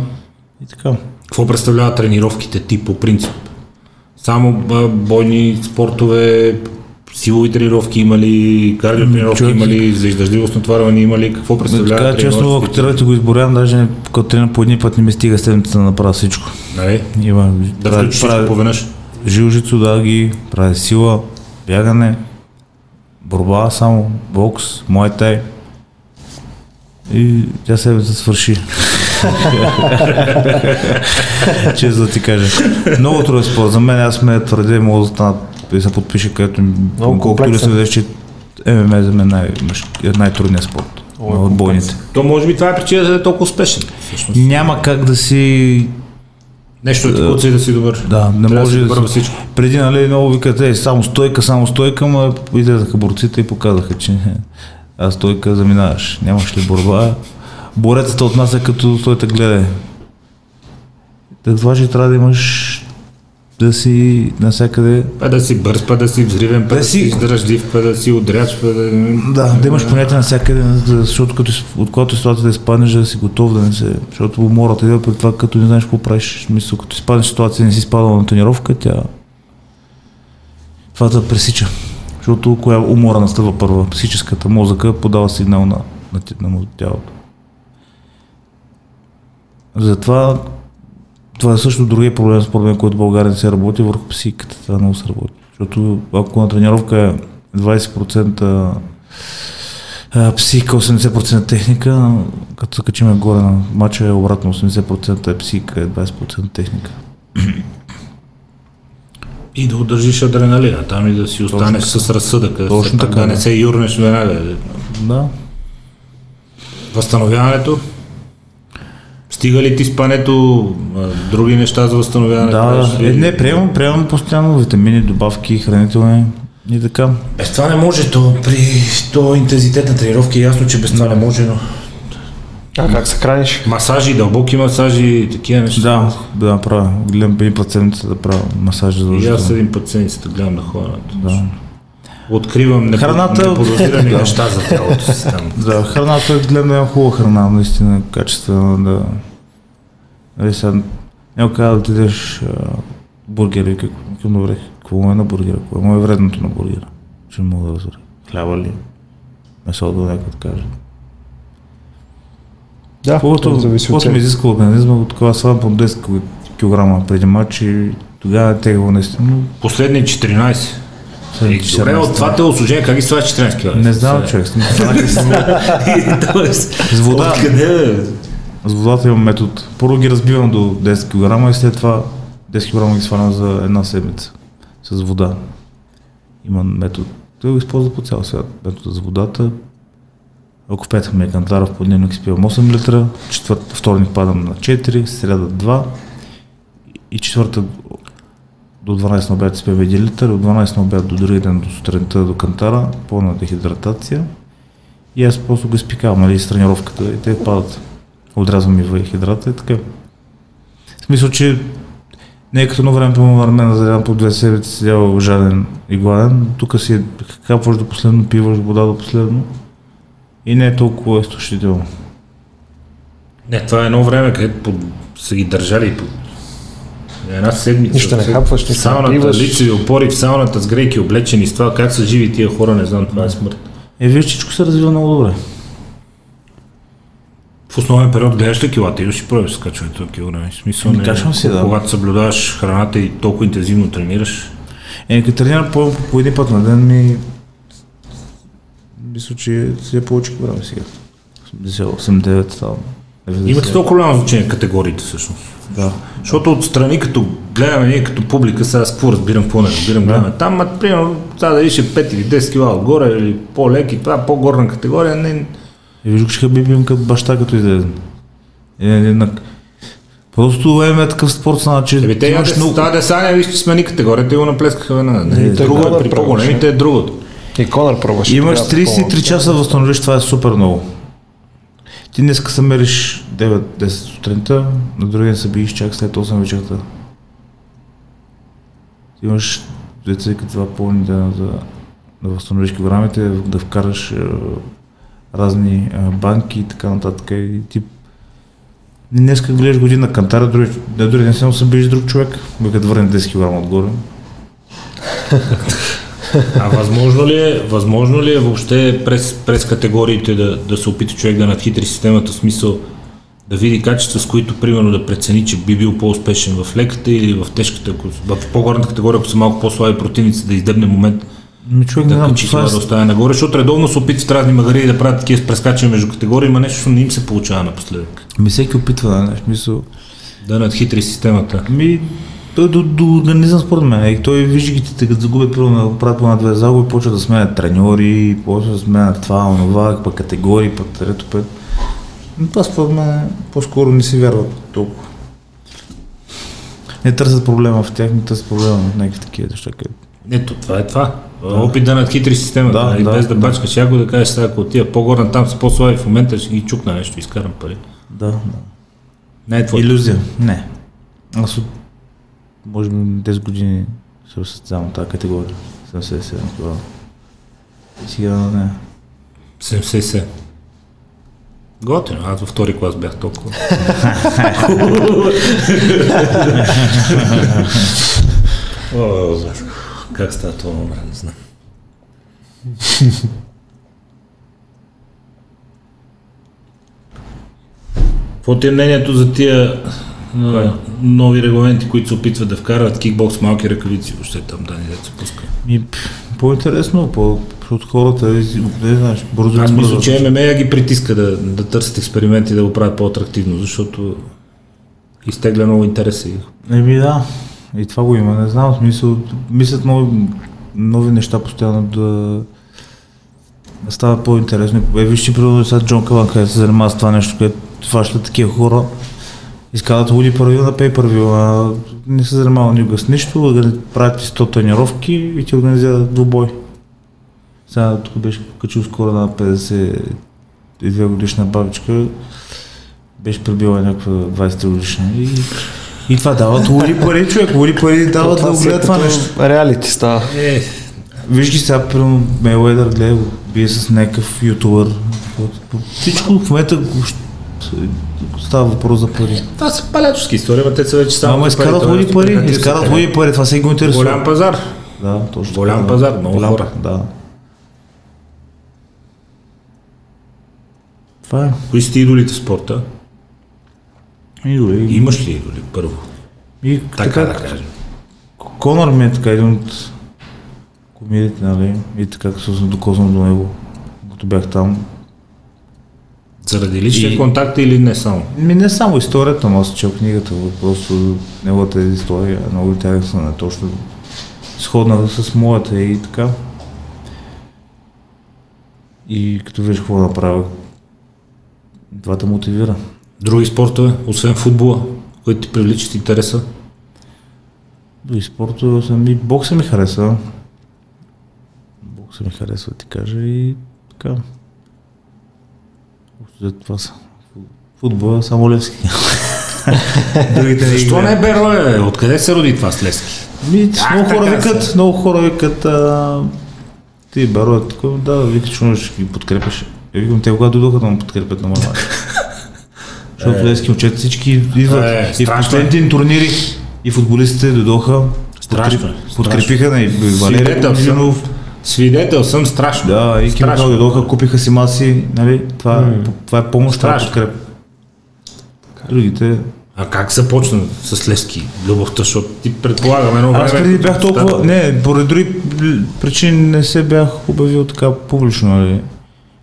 и така. Какво представляват тренировките ти по принцип? Само бойни спортове, силови тренировки има ли, кардио тренировки има ли, за издържливост натварване има ли, какво Да, представляват така, честно, ако трябва да го изборявам, даже като тренирам по един път не ми стига седмица да направя всичко. Нали? Има, Да правя- включиш правя- поведнъж. жилжицу да ги прави сила, бягане, борба само, бокс, муайтай. И тя себе да свърши. Честно да ти кажа. Много труден спорт. За мен аз сме твърде, мога да стана и се подпише, където колкото и да се ведеш, че ММА за мен най- е най-трудният спорт. Е от бойните. То може би това е причина да е толкова успешен. Всъщност. Няма как да си Нещо да ти куца и да си добър. Да, не Трябва може да си добър всичко. Преди, нали, много викат, е, само стойка, само стойка, ма излезаха борците и показаха, че а стойка заминаваш. Нямаш ли борба? Борецът от нас е като той те гледа. Так това ще трябва да имаш да си навсякъде. Па да си бърз, па да си взривен, па Да да си издръжлив, па да си удряч, па да... Да, да имаш понятие навсякъде, за- защото като, от която ситуация да изпаднеш, да си готов да не се... Защото умората идва при това, като не знаеш какво правиш. Мисля, като изпаднеш ситуация не си спадал на тренировка, тя... Това да пресича. Защото коя умора настъпва първа? Психическата мозъка подава сигнал на, на, на тялото. Затова това е също другия проблем, според мен, който България не се работи върху психиката. Това много се работи. Защото ако на тренировка е 20% а, психика, 80% техника, като се качим горе на матча е обратно, 80% е психика, е 20% техника. И да удържиш адреналина там и да си останеш с разсъдъка. Точно така, Да не се юрнеш веднага. Да. Възстановяването? Стига ли ти спането, други неща за възстановяване? Да, е, не, приемам, приемам постоянно витамини, добавки, хранителни и така. Без това не може, то при то интензитет на тренировки е ясно, че без това не може, но... А как се храниш? Масажи, дълбоки масажи, такива неща. Да, да, правя. Гледам един път седмица да правя масаж за И аз един път седмицата гледам на хора. Да. Откривам непо... Храната- неподозирани Да. неща за тялото си там. Да, храната гледам да имам хубава храна, наистина качествена, да... Нали сега, няма как да отидеш бургери, какво, какво добре, какво му е на бургера, какво е вредното на бургера, че мога да разбера. Хляба ли? Месо да някой да каже. Да, Каквото, зависи ми теб. изисква организма, от това свалям по 10 кг преди матч и тогава е тегаво наистина. Последни 14. след Е, 14 добре, от това те осложнение, как ги сваля 14 кг? Не знам, човек. сме- С вода. Откъде? С водата имам метод. Първо ги разбивам до 10 кг и след това 10 кг ги свалям за една седмица. С вода. Имам метод. Той го използва по цял свят. Метода за водата. Ако петък ми е кантара в понеделник изпивам 8 литра, четвърт, вторник падам на 4, сряда 2 и четвърта до 12 на обяд изпивам 1 литър, от 12 на обяд до другия ден до сутринта до кантара, пълна дехидратация. И аз просто го изпикавам, нали, с тренировката и те падат. Отрязвам и въглехидрата и така. В смисъл, че не е като едно време, по-моему, на мен зарядам по две седмици, седял жаден и гладен. Тук си капваш до последно, пиваш вода до последно. И не е толкова изтощително. Не, това е едно време, където под... са ги държали по една седмица. Нищо не хапваш, не Сауната, пиваш. лицеви опори в сауната с грейки облечени с това. Как са живи тия хора, не знам, това е смърт. Е, виж, всичко се развива много добре. В основен период гледаш ли килата и ще пробваш да скачване този килограми. В смисъл, Ами, не, качвам си, да. Когато съблюдаваш храната и толкова интензивно тренираш, Е, като тренирам по, по един път на ден ми... Мисля, че си е повече време сега. 89 ставам. Имат толкова голямо значение категориите всъщност. Да. Защото отстрани, като гледаме ние като публика, сега с какво разбирам, какво не разбирам, гледаме там, а примерно, сега дали ще 5 или 10 кила отгоре, или по-леки, това е по-горна категория, не, И виждаш Хабиб им като баща, като излезе. Е, е, на... Просто е такъв спорт, значи Еми, те имаш много... Това Десаня, виж, че смени категорията и го наплескаха веднага. Не, те друго Конър е, при по-големите е другото. И Конър пробваше. Имаш тогава 33 такова. часа да възстановиш, това е супер много. Ти днеска се мериш 9-10 сутринта, на другия ден се биеш чак след 8 вечерта. Ти имаш деца като това пълни да, да, да възстановиш килограмите, да вкараш е, разни е, банки и така нататък. И ти днеска гледаш година кантара, други, да, други ден само се биеш друг човек, като върне 10 кг отгоре. А възможно ли е, възможно ли е въобще през, през категориите да, да се опита човек да надхитри системата, в смисъл да види качества, с които примерно да прецени, че би бил по-успешен в леката или в тежката, ако, в по-горната категория, ако са малко по-слаби противници, да издебне момент Ми човек да качи това е да остане нагоре, защото редовно се опитват разни магари да правят такива прескачания между категории, но нещо не им се получава напоследък. Ми всеки опитва да нещо, мисъл. Да надхитри системата. Ми, той до, до организъм според мен. И той вижда ги, като загубят, да правят по една-две загуби, почва да сменят треньори, почва да сменят това, онова, пък категории, пък трето, пет. Но това според мен по-скоро не си вярват толкова. Не търсят проблема в тях, не търсят проблема в някакви такива неща. Ето, това е това. Опит да надхитри системата, Да, нали, да, без да, да. бачкаш яко да кажеш сега, ако отида по-горна там са по-слаби в момента, ще ги чукна нещо, изкарам пари. Да, да. Не е твой. Иллюзия. Не. Аз от, може би 10 години се състезавам тази категория. 77 кг. Сега не. 70. Готино, аз във втори клас бях толкова. О, как става това номер, не знам. Какво ти е мнението за тия а, нови регламенти, които се опитват да вкарат кикбокс, малки ръкавици, въобще там да не се пуска? П- по-интересно, по, от хората, не знаеш, бързо Аз мисля, че ММА ги притиска да, да търсят експерименти и да го правят по-атрактивно, защото изтегля много интереса. и- Еми да, и това го има, не знам, смисъл, мислят нови, нови неща постоянно да, да става по-интересно. Е, вижте, примерно сега Джон Калан, където се занимава с това нещо, където фащат такива хора, изкарат луди първи на пейпервю, а не се занимава никога с нищо, правят ти 100 тренировки и ти организират двубой. Сега тук беше качил скоро една 52 годишна бабичка, беше пребила някаква 23 годишна и, и това дават луди пари, човек, луди пари дават да го си гледат това нещо. Реалити става. Е, Виж ги сега, примерно, Мейледър гледа, го бие с някакъв ютубър. Всичко в момента става въпрос за пари. това са палячовски истории, но те са вече само Ама изкарат нещо пари, изкарат къде. луди пари, това се го интересува. Голям пазар. Да, точно. Голям така, пазар, много Голям хора. Да. Това е. Кои са ти идолите в спорта? И дори. Имаш ли идоли първо? И Така така, да кажем. Конор ми е така един от комедите, нали? И така, като съм докоснал до него, като бях там. Заради личния И- контакт или не само? Ми не само историята, но аз чел книгата, просто неговата история, много интересна, не точно сходна с моята и така. И като виж какво направя, това те мотивира. Други спортове, освен футбола, които ти привличат интереса? И спорта съм и бокса ми хареса. Бокса ми харесва, ти кажа и така. Общо взето това са. Футбола само Левски. Другите не Защо не бе, Рое? Откъде се роди това с Левски? Ми, много така хора викат, много хора викат, а, ти Беро е такова, да, викаш, че ще ги подкрепяш. Я викам, те когато дойдоха да ме подкрепят на моя мач. Защото лески момчета всички идват. Е, и в е. последните им турнири и футболистите дойдоха, Страшно е, подкреп- подкрепиха на съм. Милинов. Свидетел съм страшно. Да, и Ким страшно. дойдоха, купиха си маси, нали? Това, това е помощ, това е Страшно. подкреп. Другите, А как започна с Левски любовта, защото ти предполагам едно време... Аз преди бях толкова... Не, поради други причини не се бях обявил така публично, нали?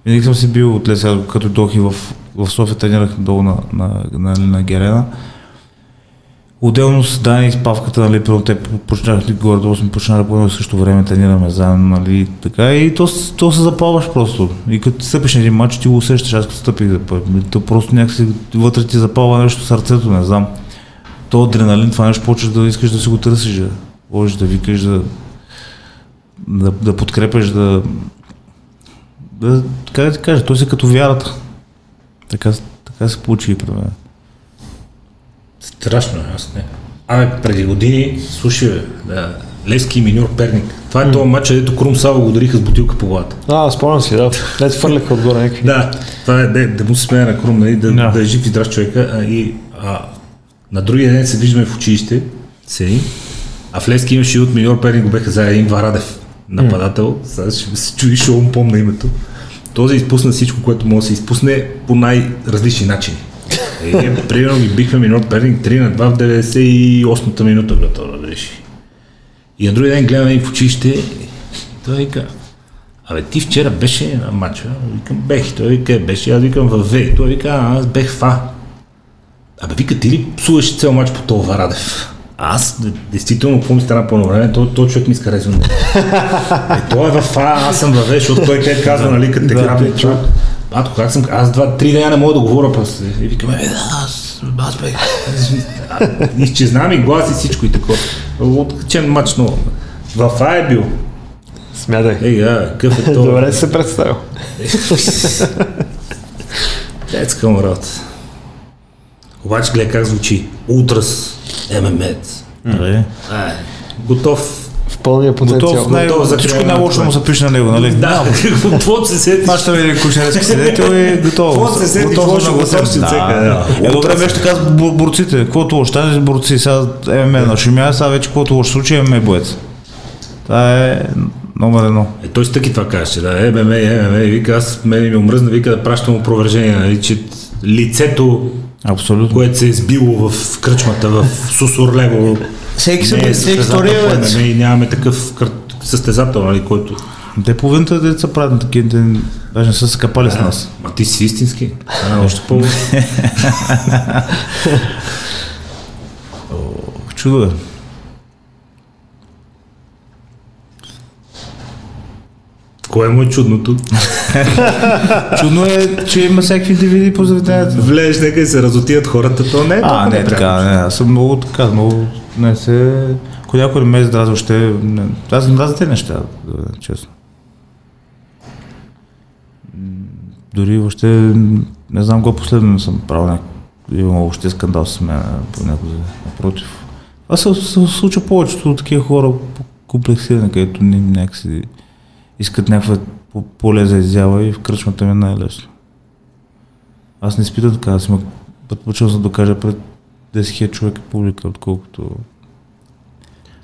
Винаги съм си бил от сега, като дойдох и в, в София тренирах долу на, на, на, на Герена. Отделно с Дани и Спавката, нали, първо те почнах ли горе-долу сме почнали по едно също време, тренираме заедно, нали, така и то, то се запалваш просто. И като стъпиш на един матч, ти го усещаш, аз като стъпих за път. То просто някакси вътре ти запалва нещо сърцето, не знам. То адреналин, това нещо почваш да искаш да си го търсиш, да можеш да викаш, да, да, да подкрепяш, да, да, как да ти кажа, то си като вярата. Така, така се получи и при мен. Страшно, е, аз не. Абе, преди години, слушай, да, Левски и Миньор Перник. Това е този матч, където Крум Сава го удариха с бутилка по главата. А, спомням си, да. Не фърляха отгоре някакви. Да, това е да, да му се смея на Крум, нали, да, Да. да. е жив и здрав човека. А, и а, на другия ден се виждаме в училище, седи, а в Левски имаше и от Миньор Перник го беха заедно един Варадев, нападател. Сега ще се чуди, ще му помня името. Този изпусна всичко, което може да се изпусне по най-различни начини. Е, примерно ги бихме Миньор Перник 3 на 2 в 98-та минута, готово да реши. И на другия ден гледаме в училище, той вика, Абе, ти вчера беше на матча, викам, бех, той вика, «Е, беше, аз викам във В, той вика, «А, аз бех в А. Абе, вика, ти ли псуваш цял матч по това Варадев? А Аз, действително, какво ми стана по време, той, той човек ми иска резон. е, той е в А, аз съм във В, защото той те казва, нали, като те грабне човек. Ато, как съм, аз два-три дена не мога да говоря после. И викаме, е, да, аз, аз бех. А, Изчезна ми глас и всичко и такова. Откачен матч, но в А е бил. Смятай. Ей, а, какъв е то? Добре се представил. Детска му работа. Обаче гледай как звучи. Утрас, ММЕЦ. Нали? Ай, готов. Пълния потенциал. Готов, най- готов за всичко най-лошо му се пише на него, нали? Да, какво се сетиш? Маща ми един кушерски свидетел и готово. Какво се сетиш Готов лошо за го Да, цека. Е, добре, беше така с борците. Каквото лошо, тази борци, сега ММА на шумя, сега вече каквото лошо случай ММА боец. Това е номер едно. Е, той си таки това казваше, да, е, ММЕ, и вика, аз мене ми омръзна, вика да пращам опровержение, нали, че лицето, Абсолютно. което се е сбило в кръчмата, в Сусурлево, Всеки не е се всеки втория и нямаме такъв състезател, нали, който... Те половината деца правят на такива, даже не са се капали с нас. Ма ти си истински. А, още по... Чудо е. Кое му е чудното? Чудно е, че има всякакви DVD по заведенията. Влезеш, нека и се разотият хората, то не е А, не, така, не, аз съм много така, много, не се, ако някой не ме издразва, ще, не, аз не мразя тези неща, честно. Дори въобще, не знам кога последно съм правил имам въобще скандал с мен, по някой, напротив. Това се, се случва повечето от такива хора комплексирани, където някакси искат някаква по- поле за изява и в кръчмата ми е най-лесно. Аз не изпитам така, аз има предпочитам да докажа пред 10 000 човека публика, отколкото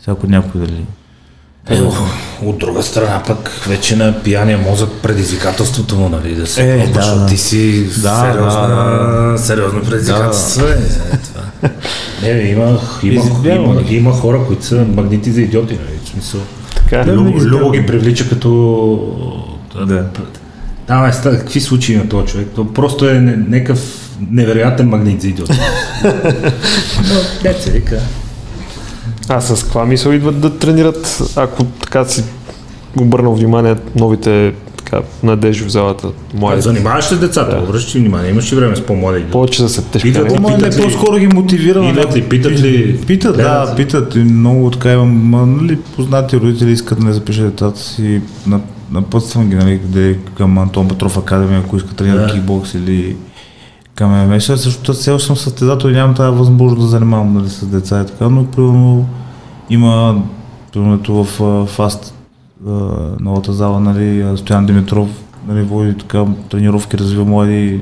всяко някой дали. Е, от друга страна пък вече на пияния мозък предизвикателството му, нали, да се Е, пробваш, да, защото да. ти си Да, сериозна, да, сериозно предизвикателство. Е, е, това. Не, има, има, има, нали? има, хора, които са магнити за идиоти, нали, смисъл. Така е. Любо. Любо ги привлича като... Да. Да, бе, ста- какви случаи на този човек? То просто е някакъв невероятен магнит за идиоти. Но, деца, вика. А с каква мисъл идват да тренират, ако така си обърнал внимание новите така, надежди в залата, младите? Занимаваш се с децата, Да. обръщаш ли внимание, имаш ли време с по-млади? Повече да се Идват тежкани. ли? Не, питат ли- по-скоро ги мотивира. на Идват ли, някакво- питат ли? Питат, да, ли? питат. И много така имам, ма, нали, познати родители искат да не запиша децата си. На, напътствам ги, нали, къде, към Антон Петров Академия, ако искат да тренират Да. кикбокс или към ММА. Сега също все още съм състезател и нямам тази възможност да занимавам нали, с деца и така, но примерно има примерно в а, новата зала, нали, Стоян Димитров нали, води така тренировки, развива млади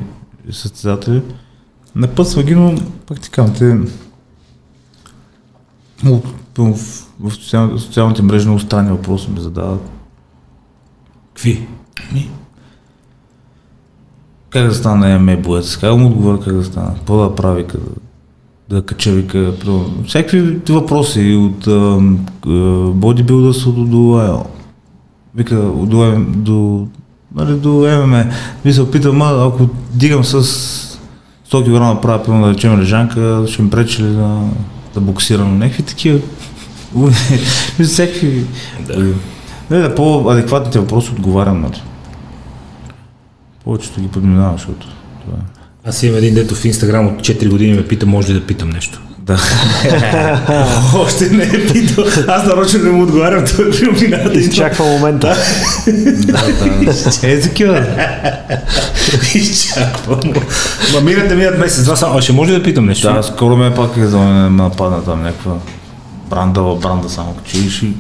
състезатели. Напътства ги, но пак ти в, в, в социал, социалните мрежи много странни въпроси ми задават. Какви? Как да стана ММА боец? Как му отговоря как да стана? Какво да прави? Как да, кача вика? Всякакви въпроси от бодибилдърството до, до, вика, до, до нали, до ММА. Ви се опитам, ако дигам с 100 кг правя, пълно да речем лежанка, ще ми пречи ли да, да боксирам. Някакви такива. Всякакви. Не, да по-адекватните въпроси отговарям, нали. Повечето ги подминавам, защото това е. Аз имам един дето в Инстаграм от 4 години ме пита, може ли да питам нещо. Да. Още не е питал. Аз нарочно не му отговарям, той е миналата Изчаква момента. да, да. Е, такива. Изчаквам. Ма минат минат месец, два само. А ще може ли да питам нещо? Да, скоро ме пак е за да ме нападна там някаква брандава бранда само качиш и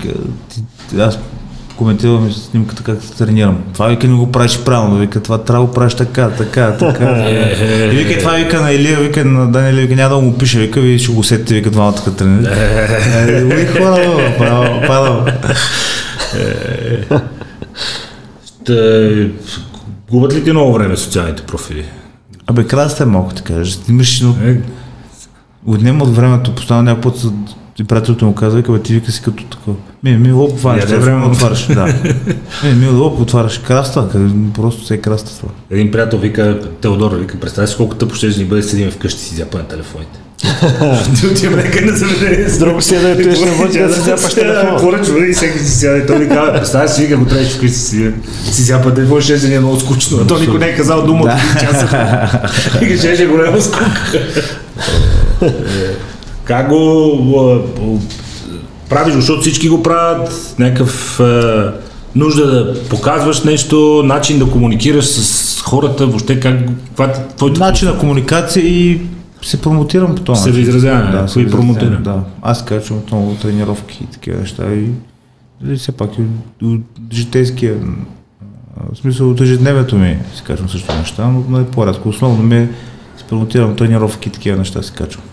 аз коментирам и снимката как се тренирам. Това вика не го правиш правилно, вика това трябва да го правиш така, така, така. и вика това вика на Илия, вика на Даниел, вика няма да му пише, вика ви ще го усетите, вика двамата като тренирате. Вика, хора. Ще... Губят ли ти много време социалните профили? Абе, красите малко, ти кажеш. Имаш, но Е, отнема от времето, постоянно някой път и приятелите му казва, вика, ти вика си като такова. Ми, ми, лоп, отваряш, Яде време. отваряш, да. Ми, ми, лоп, отваряш, краста, просто се е краста това. един приятел вика, Теодор, вика, представяш си колко тъпо ще ни бъде седим вкъщи си зяпа на телефоните. Ти отивам нека на заведение. с Друго си е да отидеш навън, да си зяпаш телефона. Хора, човек, и всеки си сяда. И той ми казва, представяш си, вика, го трябваш вкъщи си, си зяпа телефон, ще е много скучно. А той никой не е казал дума от един час. Вика, ще ще е голяма скука. Е, Как го правиш, защото всички го правят, някакъв а, нужда да показваш нещо, начин да комуникираш с хората, въобще как, каква е Начин на комуникация и се промотирам по този Се начин. изразяване, да, кои се изразяване, промотира? Да. Аз качвам много тренировки и такива неща и, и все пак и от, житейския в смисъл от ежедневието ми си качвам също неща, но но е по-рядко. Основно ми е се промотирам тренировки и такива неща си качвам.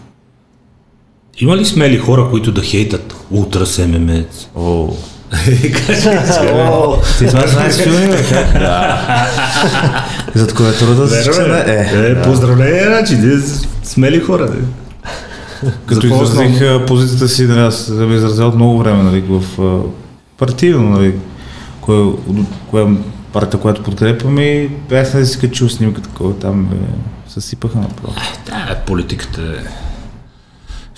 Има ли смели хора, които да хейтат ултра СММец? О, О, ти това знаеш филми, бе, как? Да. Зад се чена, е. е, поздравление, значи, смели хора. Де. Като изразих позицията си, нали, аз съм изразял много време нали, в партийно, нали, кое, коя партия, която подкрепям и аз не си качил снимка такова, там бе, съсипаха направо. Да, политиката е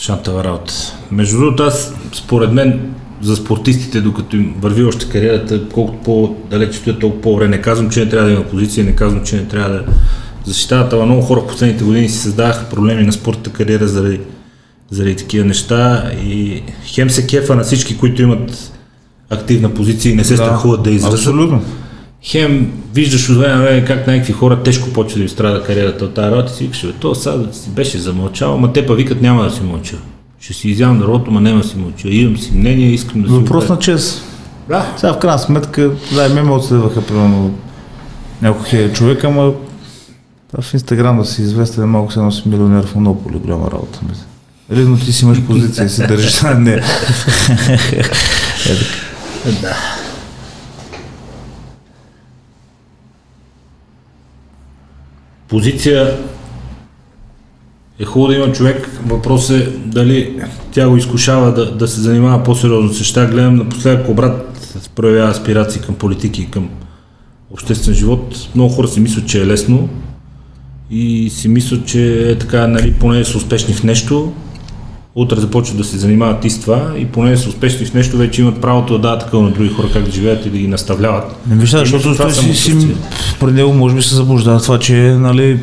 шантава работа. Между другото, аз, според мен, за спортистите, докато им върви още кариерата, колкото по-далеч стоят, толкова по-добре. Не казвам, че не трябва да има позиция, не казвам, че не трябва да защитават, ама много хора в последните години си създадаха проблеми на спортната кариера заради, заради такива неща и хем се кефа на всички, които имат активна позиция и не се страхуват да изразят. Абсолютно. Хем виждаш от време как някакви хора тежко почва да им страда кариерата от тази работа и си викаш, бе, то сега си беше замълчал, ама те па викат няма да си мълча. Ще си изявам народу, ма няма да си мълча. Имам си мнение, искам да си Въпрос на чест. Да. Сега в крайна сметка, да, и ме ме отследваха примерно няколко хиляди човека, ама в Инстаграм да си известен малко се носи милионер в Монополи, голяма работа. Редно ти си имаш позиция и си държиш на нея. Е. Да. Позиция е хубаво да има човек. Въпрос е дали тя го изкушава да, да се занимава по-сериозно с неща. Гледам напоследък обрат проявява аспирации към политики и към обществен живот. Много хора си мислят, че е лесно и си мислят, че е така, нали, поне са успешни в нещо, утре започват да се занимават и с това и поне са успешни в нещо, вече имат правото да дадат такова на други хора как да живеят и да ги наставляват. Не вижда, И защото това си, си при него може би се заблуждава това, че нали,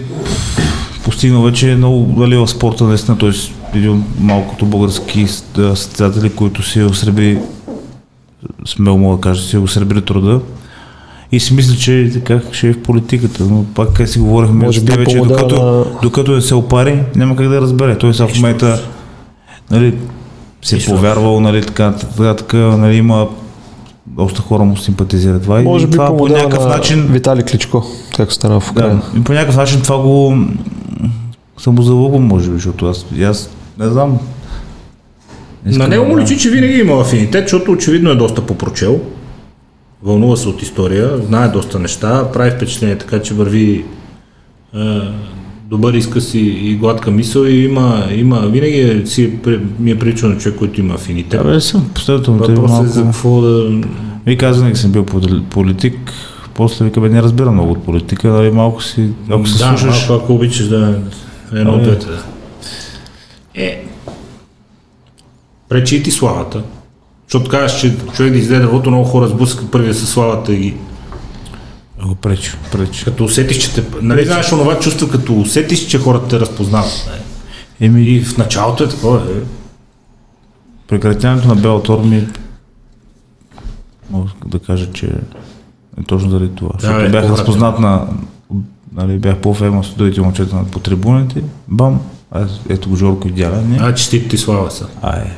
постигнал вече много нали, в спорта, наистина, т.е. един от малкото български състезатели, които си осребри, смело мога да кажа, си осребри труда. И си мисля, че така ще е в политиката, но пак как си говорихме Може би тебе, по че модела докато, на- докато не се опари, няма как да разбере. Той сега в момента нали, си е повярвал, нали, така, така, така, нали, има доста хора му симпатизират това. може и би това по някакъв на начин Виталий Кличко, как стана в Украина. да, и по някакъв начин това го самозалъгвам, може би, защото аз, аз не знам. Не На искам него му личи, че винаги има афинитет, защото очевидно е доста попрочел. Вълнува се от история, знае доста неща, прави впечатление така, че върви е, добър изказ и, и гладка мисъл и има, има винаги е, си, е ми е приличал на човек, който има афинитет. Абе, съм последното му Въпросът е малко... за какво да... Ви казвам, съм бил пол- политик, после вика, бе, не разбира много от политика, нали, малко си, ако се да, слушаш, малко ако обичаш да едно двете. да. Е, пречи и ти славата. Защото казваш, че човек да излезе дървото, много хора сблъскат първия със славата и го пречи, пречи. като усетиш, че те... Нали знаеш онова чувство, като усетиш, че хората те разпознават. Еми, И в началото е такова. Е. прекратяването на Белатор ми мога да кажа, че е точно заради това. Защото бе, бях разпознат на нали, бях по-феймос от другите момчета на по трибуните. Бам, аз, ето го Жорко идеален. Не? А, честит ти слава са. Ай,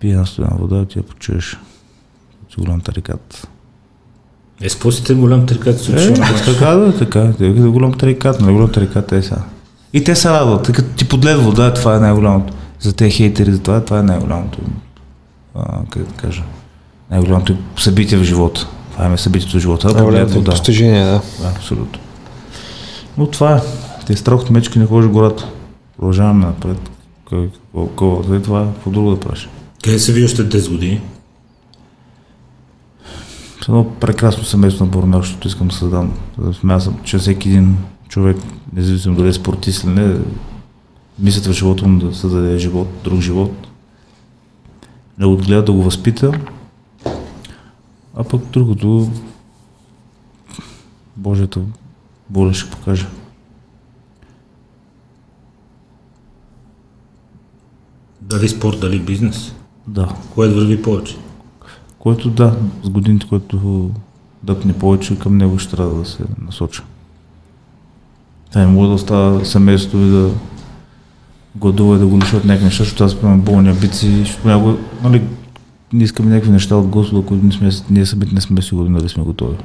пие на студена вода, ти я почуеш. От голям тарикат. Е, с те голям трикат се Е, на така да, така. Те е голям тарикат, нали голям тарикат е сега. И те се радват, тъй като ти подлед вода, това е най-голямото. За те хейтери, за това, това е най-голямото. А, как да кажа, най-голямото събитие в живота. Това е събитието в живота. Да, Голямото вода. постижение, да. Да, абсолютно. Но това е. Те страх от мечки не ходиш в гората. Продължаваме напред. Кой- След това, какво друго да правиш? Къде се вие още 10 години? С едно прекрасно семейство на Борнео, защото искам да създам. Смятам, че всеки един човек, независимо дали е спортист или не, мислят в живота му да създаде живот, друг живот, да го отгледа, да го възпита, а пък другото, Божията воля ще покаже. Дали спорт, дали бизнес? Да. Кое да върви повече? Което да, с годините, което дъпне повече, към него ще трябва да се насоча. Да, не мога да остава семейството и да гладува и да го лиша от някакви неща, защото аз имам болни амбиции, защото някога, нали, не искам някакви неща от Господа, които не сме, ние самите не сме сигурни дали сме готови.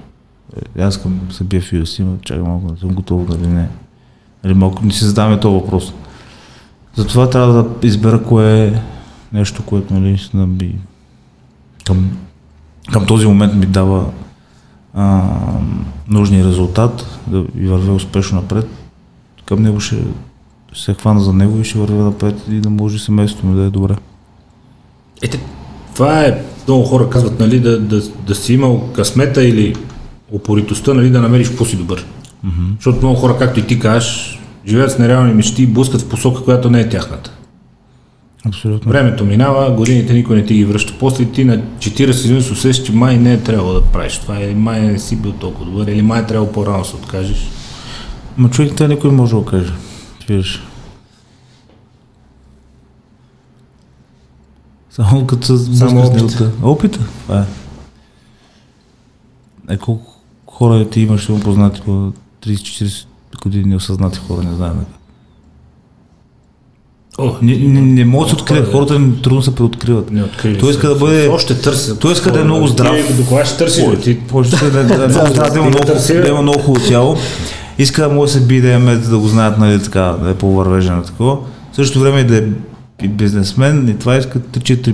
Е, Аз искам да се бия в но чакай малко, да съм готов, дали не. Нали, малко не си задаваме този въпрос. Затова трябва да избера кое е нещо, което нали, би към, към този момент ми дава а, нужния резултат, да и вървя успешно напред. Към него ще се хвана за него и ще вървя напред и да може семейството ми да е добре. Ете, това е, много хора казват, нали, да, да, да си имал късмета или упоритостта, нали, да намериш по-си добър. Mm-hmm. Защото много хора, както и ти кажеш, живеят с нереални мечти и блъскат в посока, която не е тяхната. Абсолютно. Времето минава, годините никой не ти ги връща. После ти на 40 години се усещаш, че май не е трябвало да правиш това, или май не си бил толкова добър, или май е трябвало по-рано се откажеш. Ма човек това никой може да го каже. Виж. Само като се Само сблъскаш с опит. неута. Опита. Това е. Е, колко хора ти имаш, познати по 30-40 години осъзнати хора, не знаем. О, Не, не, не могат да се открият, хората не- трудно се преоткриват. не открили Той иска да бъде- Още търся. той иска да е много здрав. До кога ще търсиш? бе? Ти иска да, да, да, да, да, има много, да има много хубаво тяло. Иска да може да се би да е мед, да го знаят, нали, така, да е по-вървежен на такова. В същото време и да е бизнесмен и това иска 3-4-5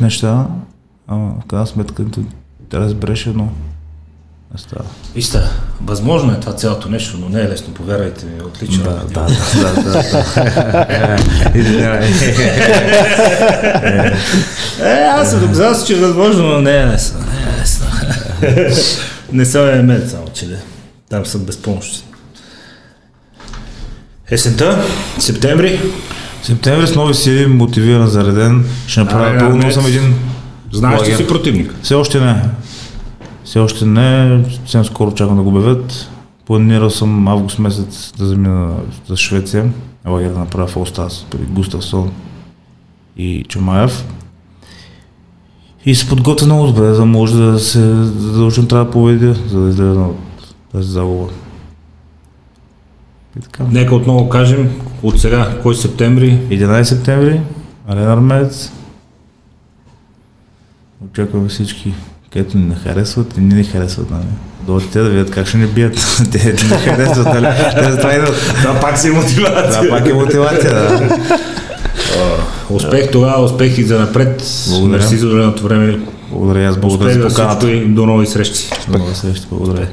неща. Ама в крайна сметка да разбереш едно. Не става. Вижте, възможно е това цялото нещо, но не е лесно, повярвайте ми, отлично. Да, да, да, да, да. Е, аз се доказал, че е възможно, но не е лесно. Не е лесно. не съм е мед, само че да. Там съм безпомощен. Есента, септември, Септември с нови сили, мотивиран, зареден. Ще направя пълно съм един знаеш ли си противник? Все още не. Все още не. Съвсем скоро чакам да го обявят. Планирал съм август месец да замина за Швеция. Лагер да направя в Олстас при Густавсон и Чамаев. И се подготвя много добре, за да може да се задължим трябва да победя, за да излезе от тази загуба. И така. Нека отново кажем от сега, кой септември, 11 септември, Арена Армеец. Очакваме всички, където ни не харесват и ни не харесват. Нали? Дойдат те да видят как ще ни бият. те не харесват, нали? Те затова идват. Това пак си мотивация. Това пак е мотивация, да. Успех тогава, успех и за напред. Благодаря. Мерси за време. Благодаря, аз Успех благодаря за за поканата. до нови срещи. До нови срещи, благодаря.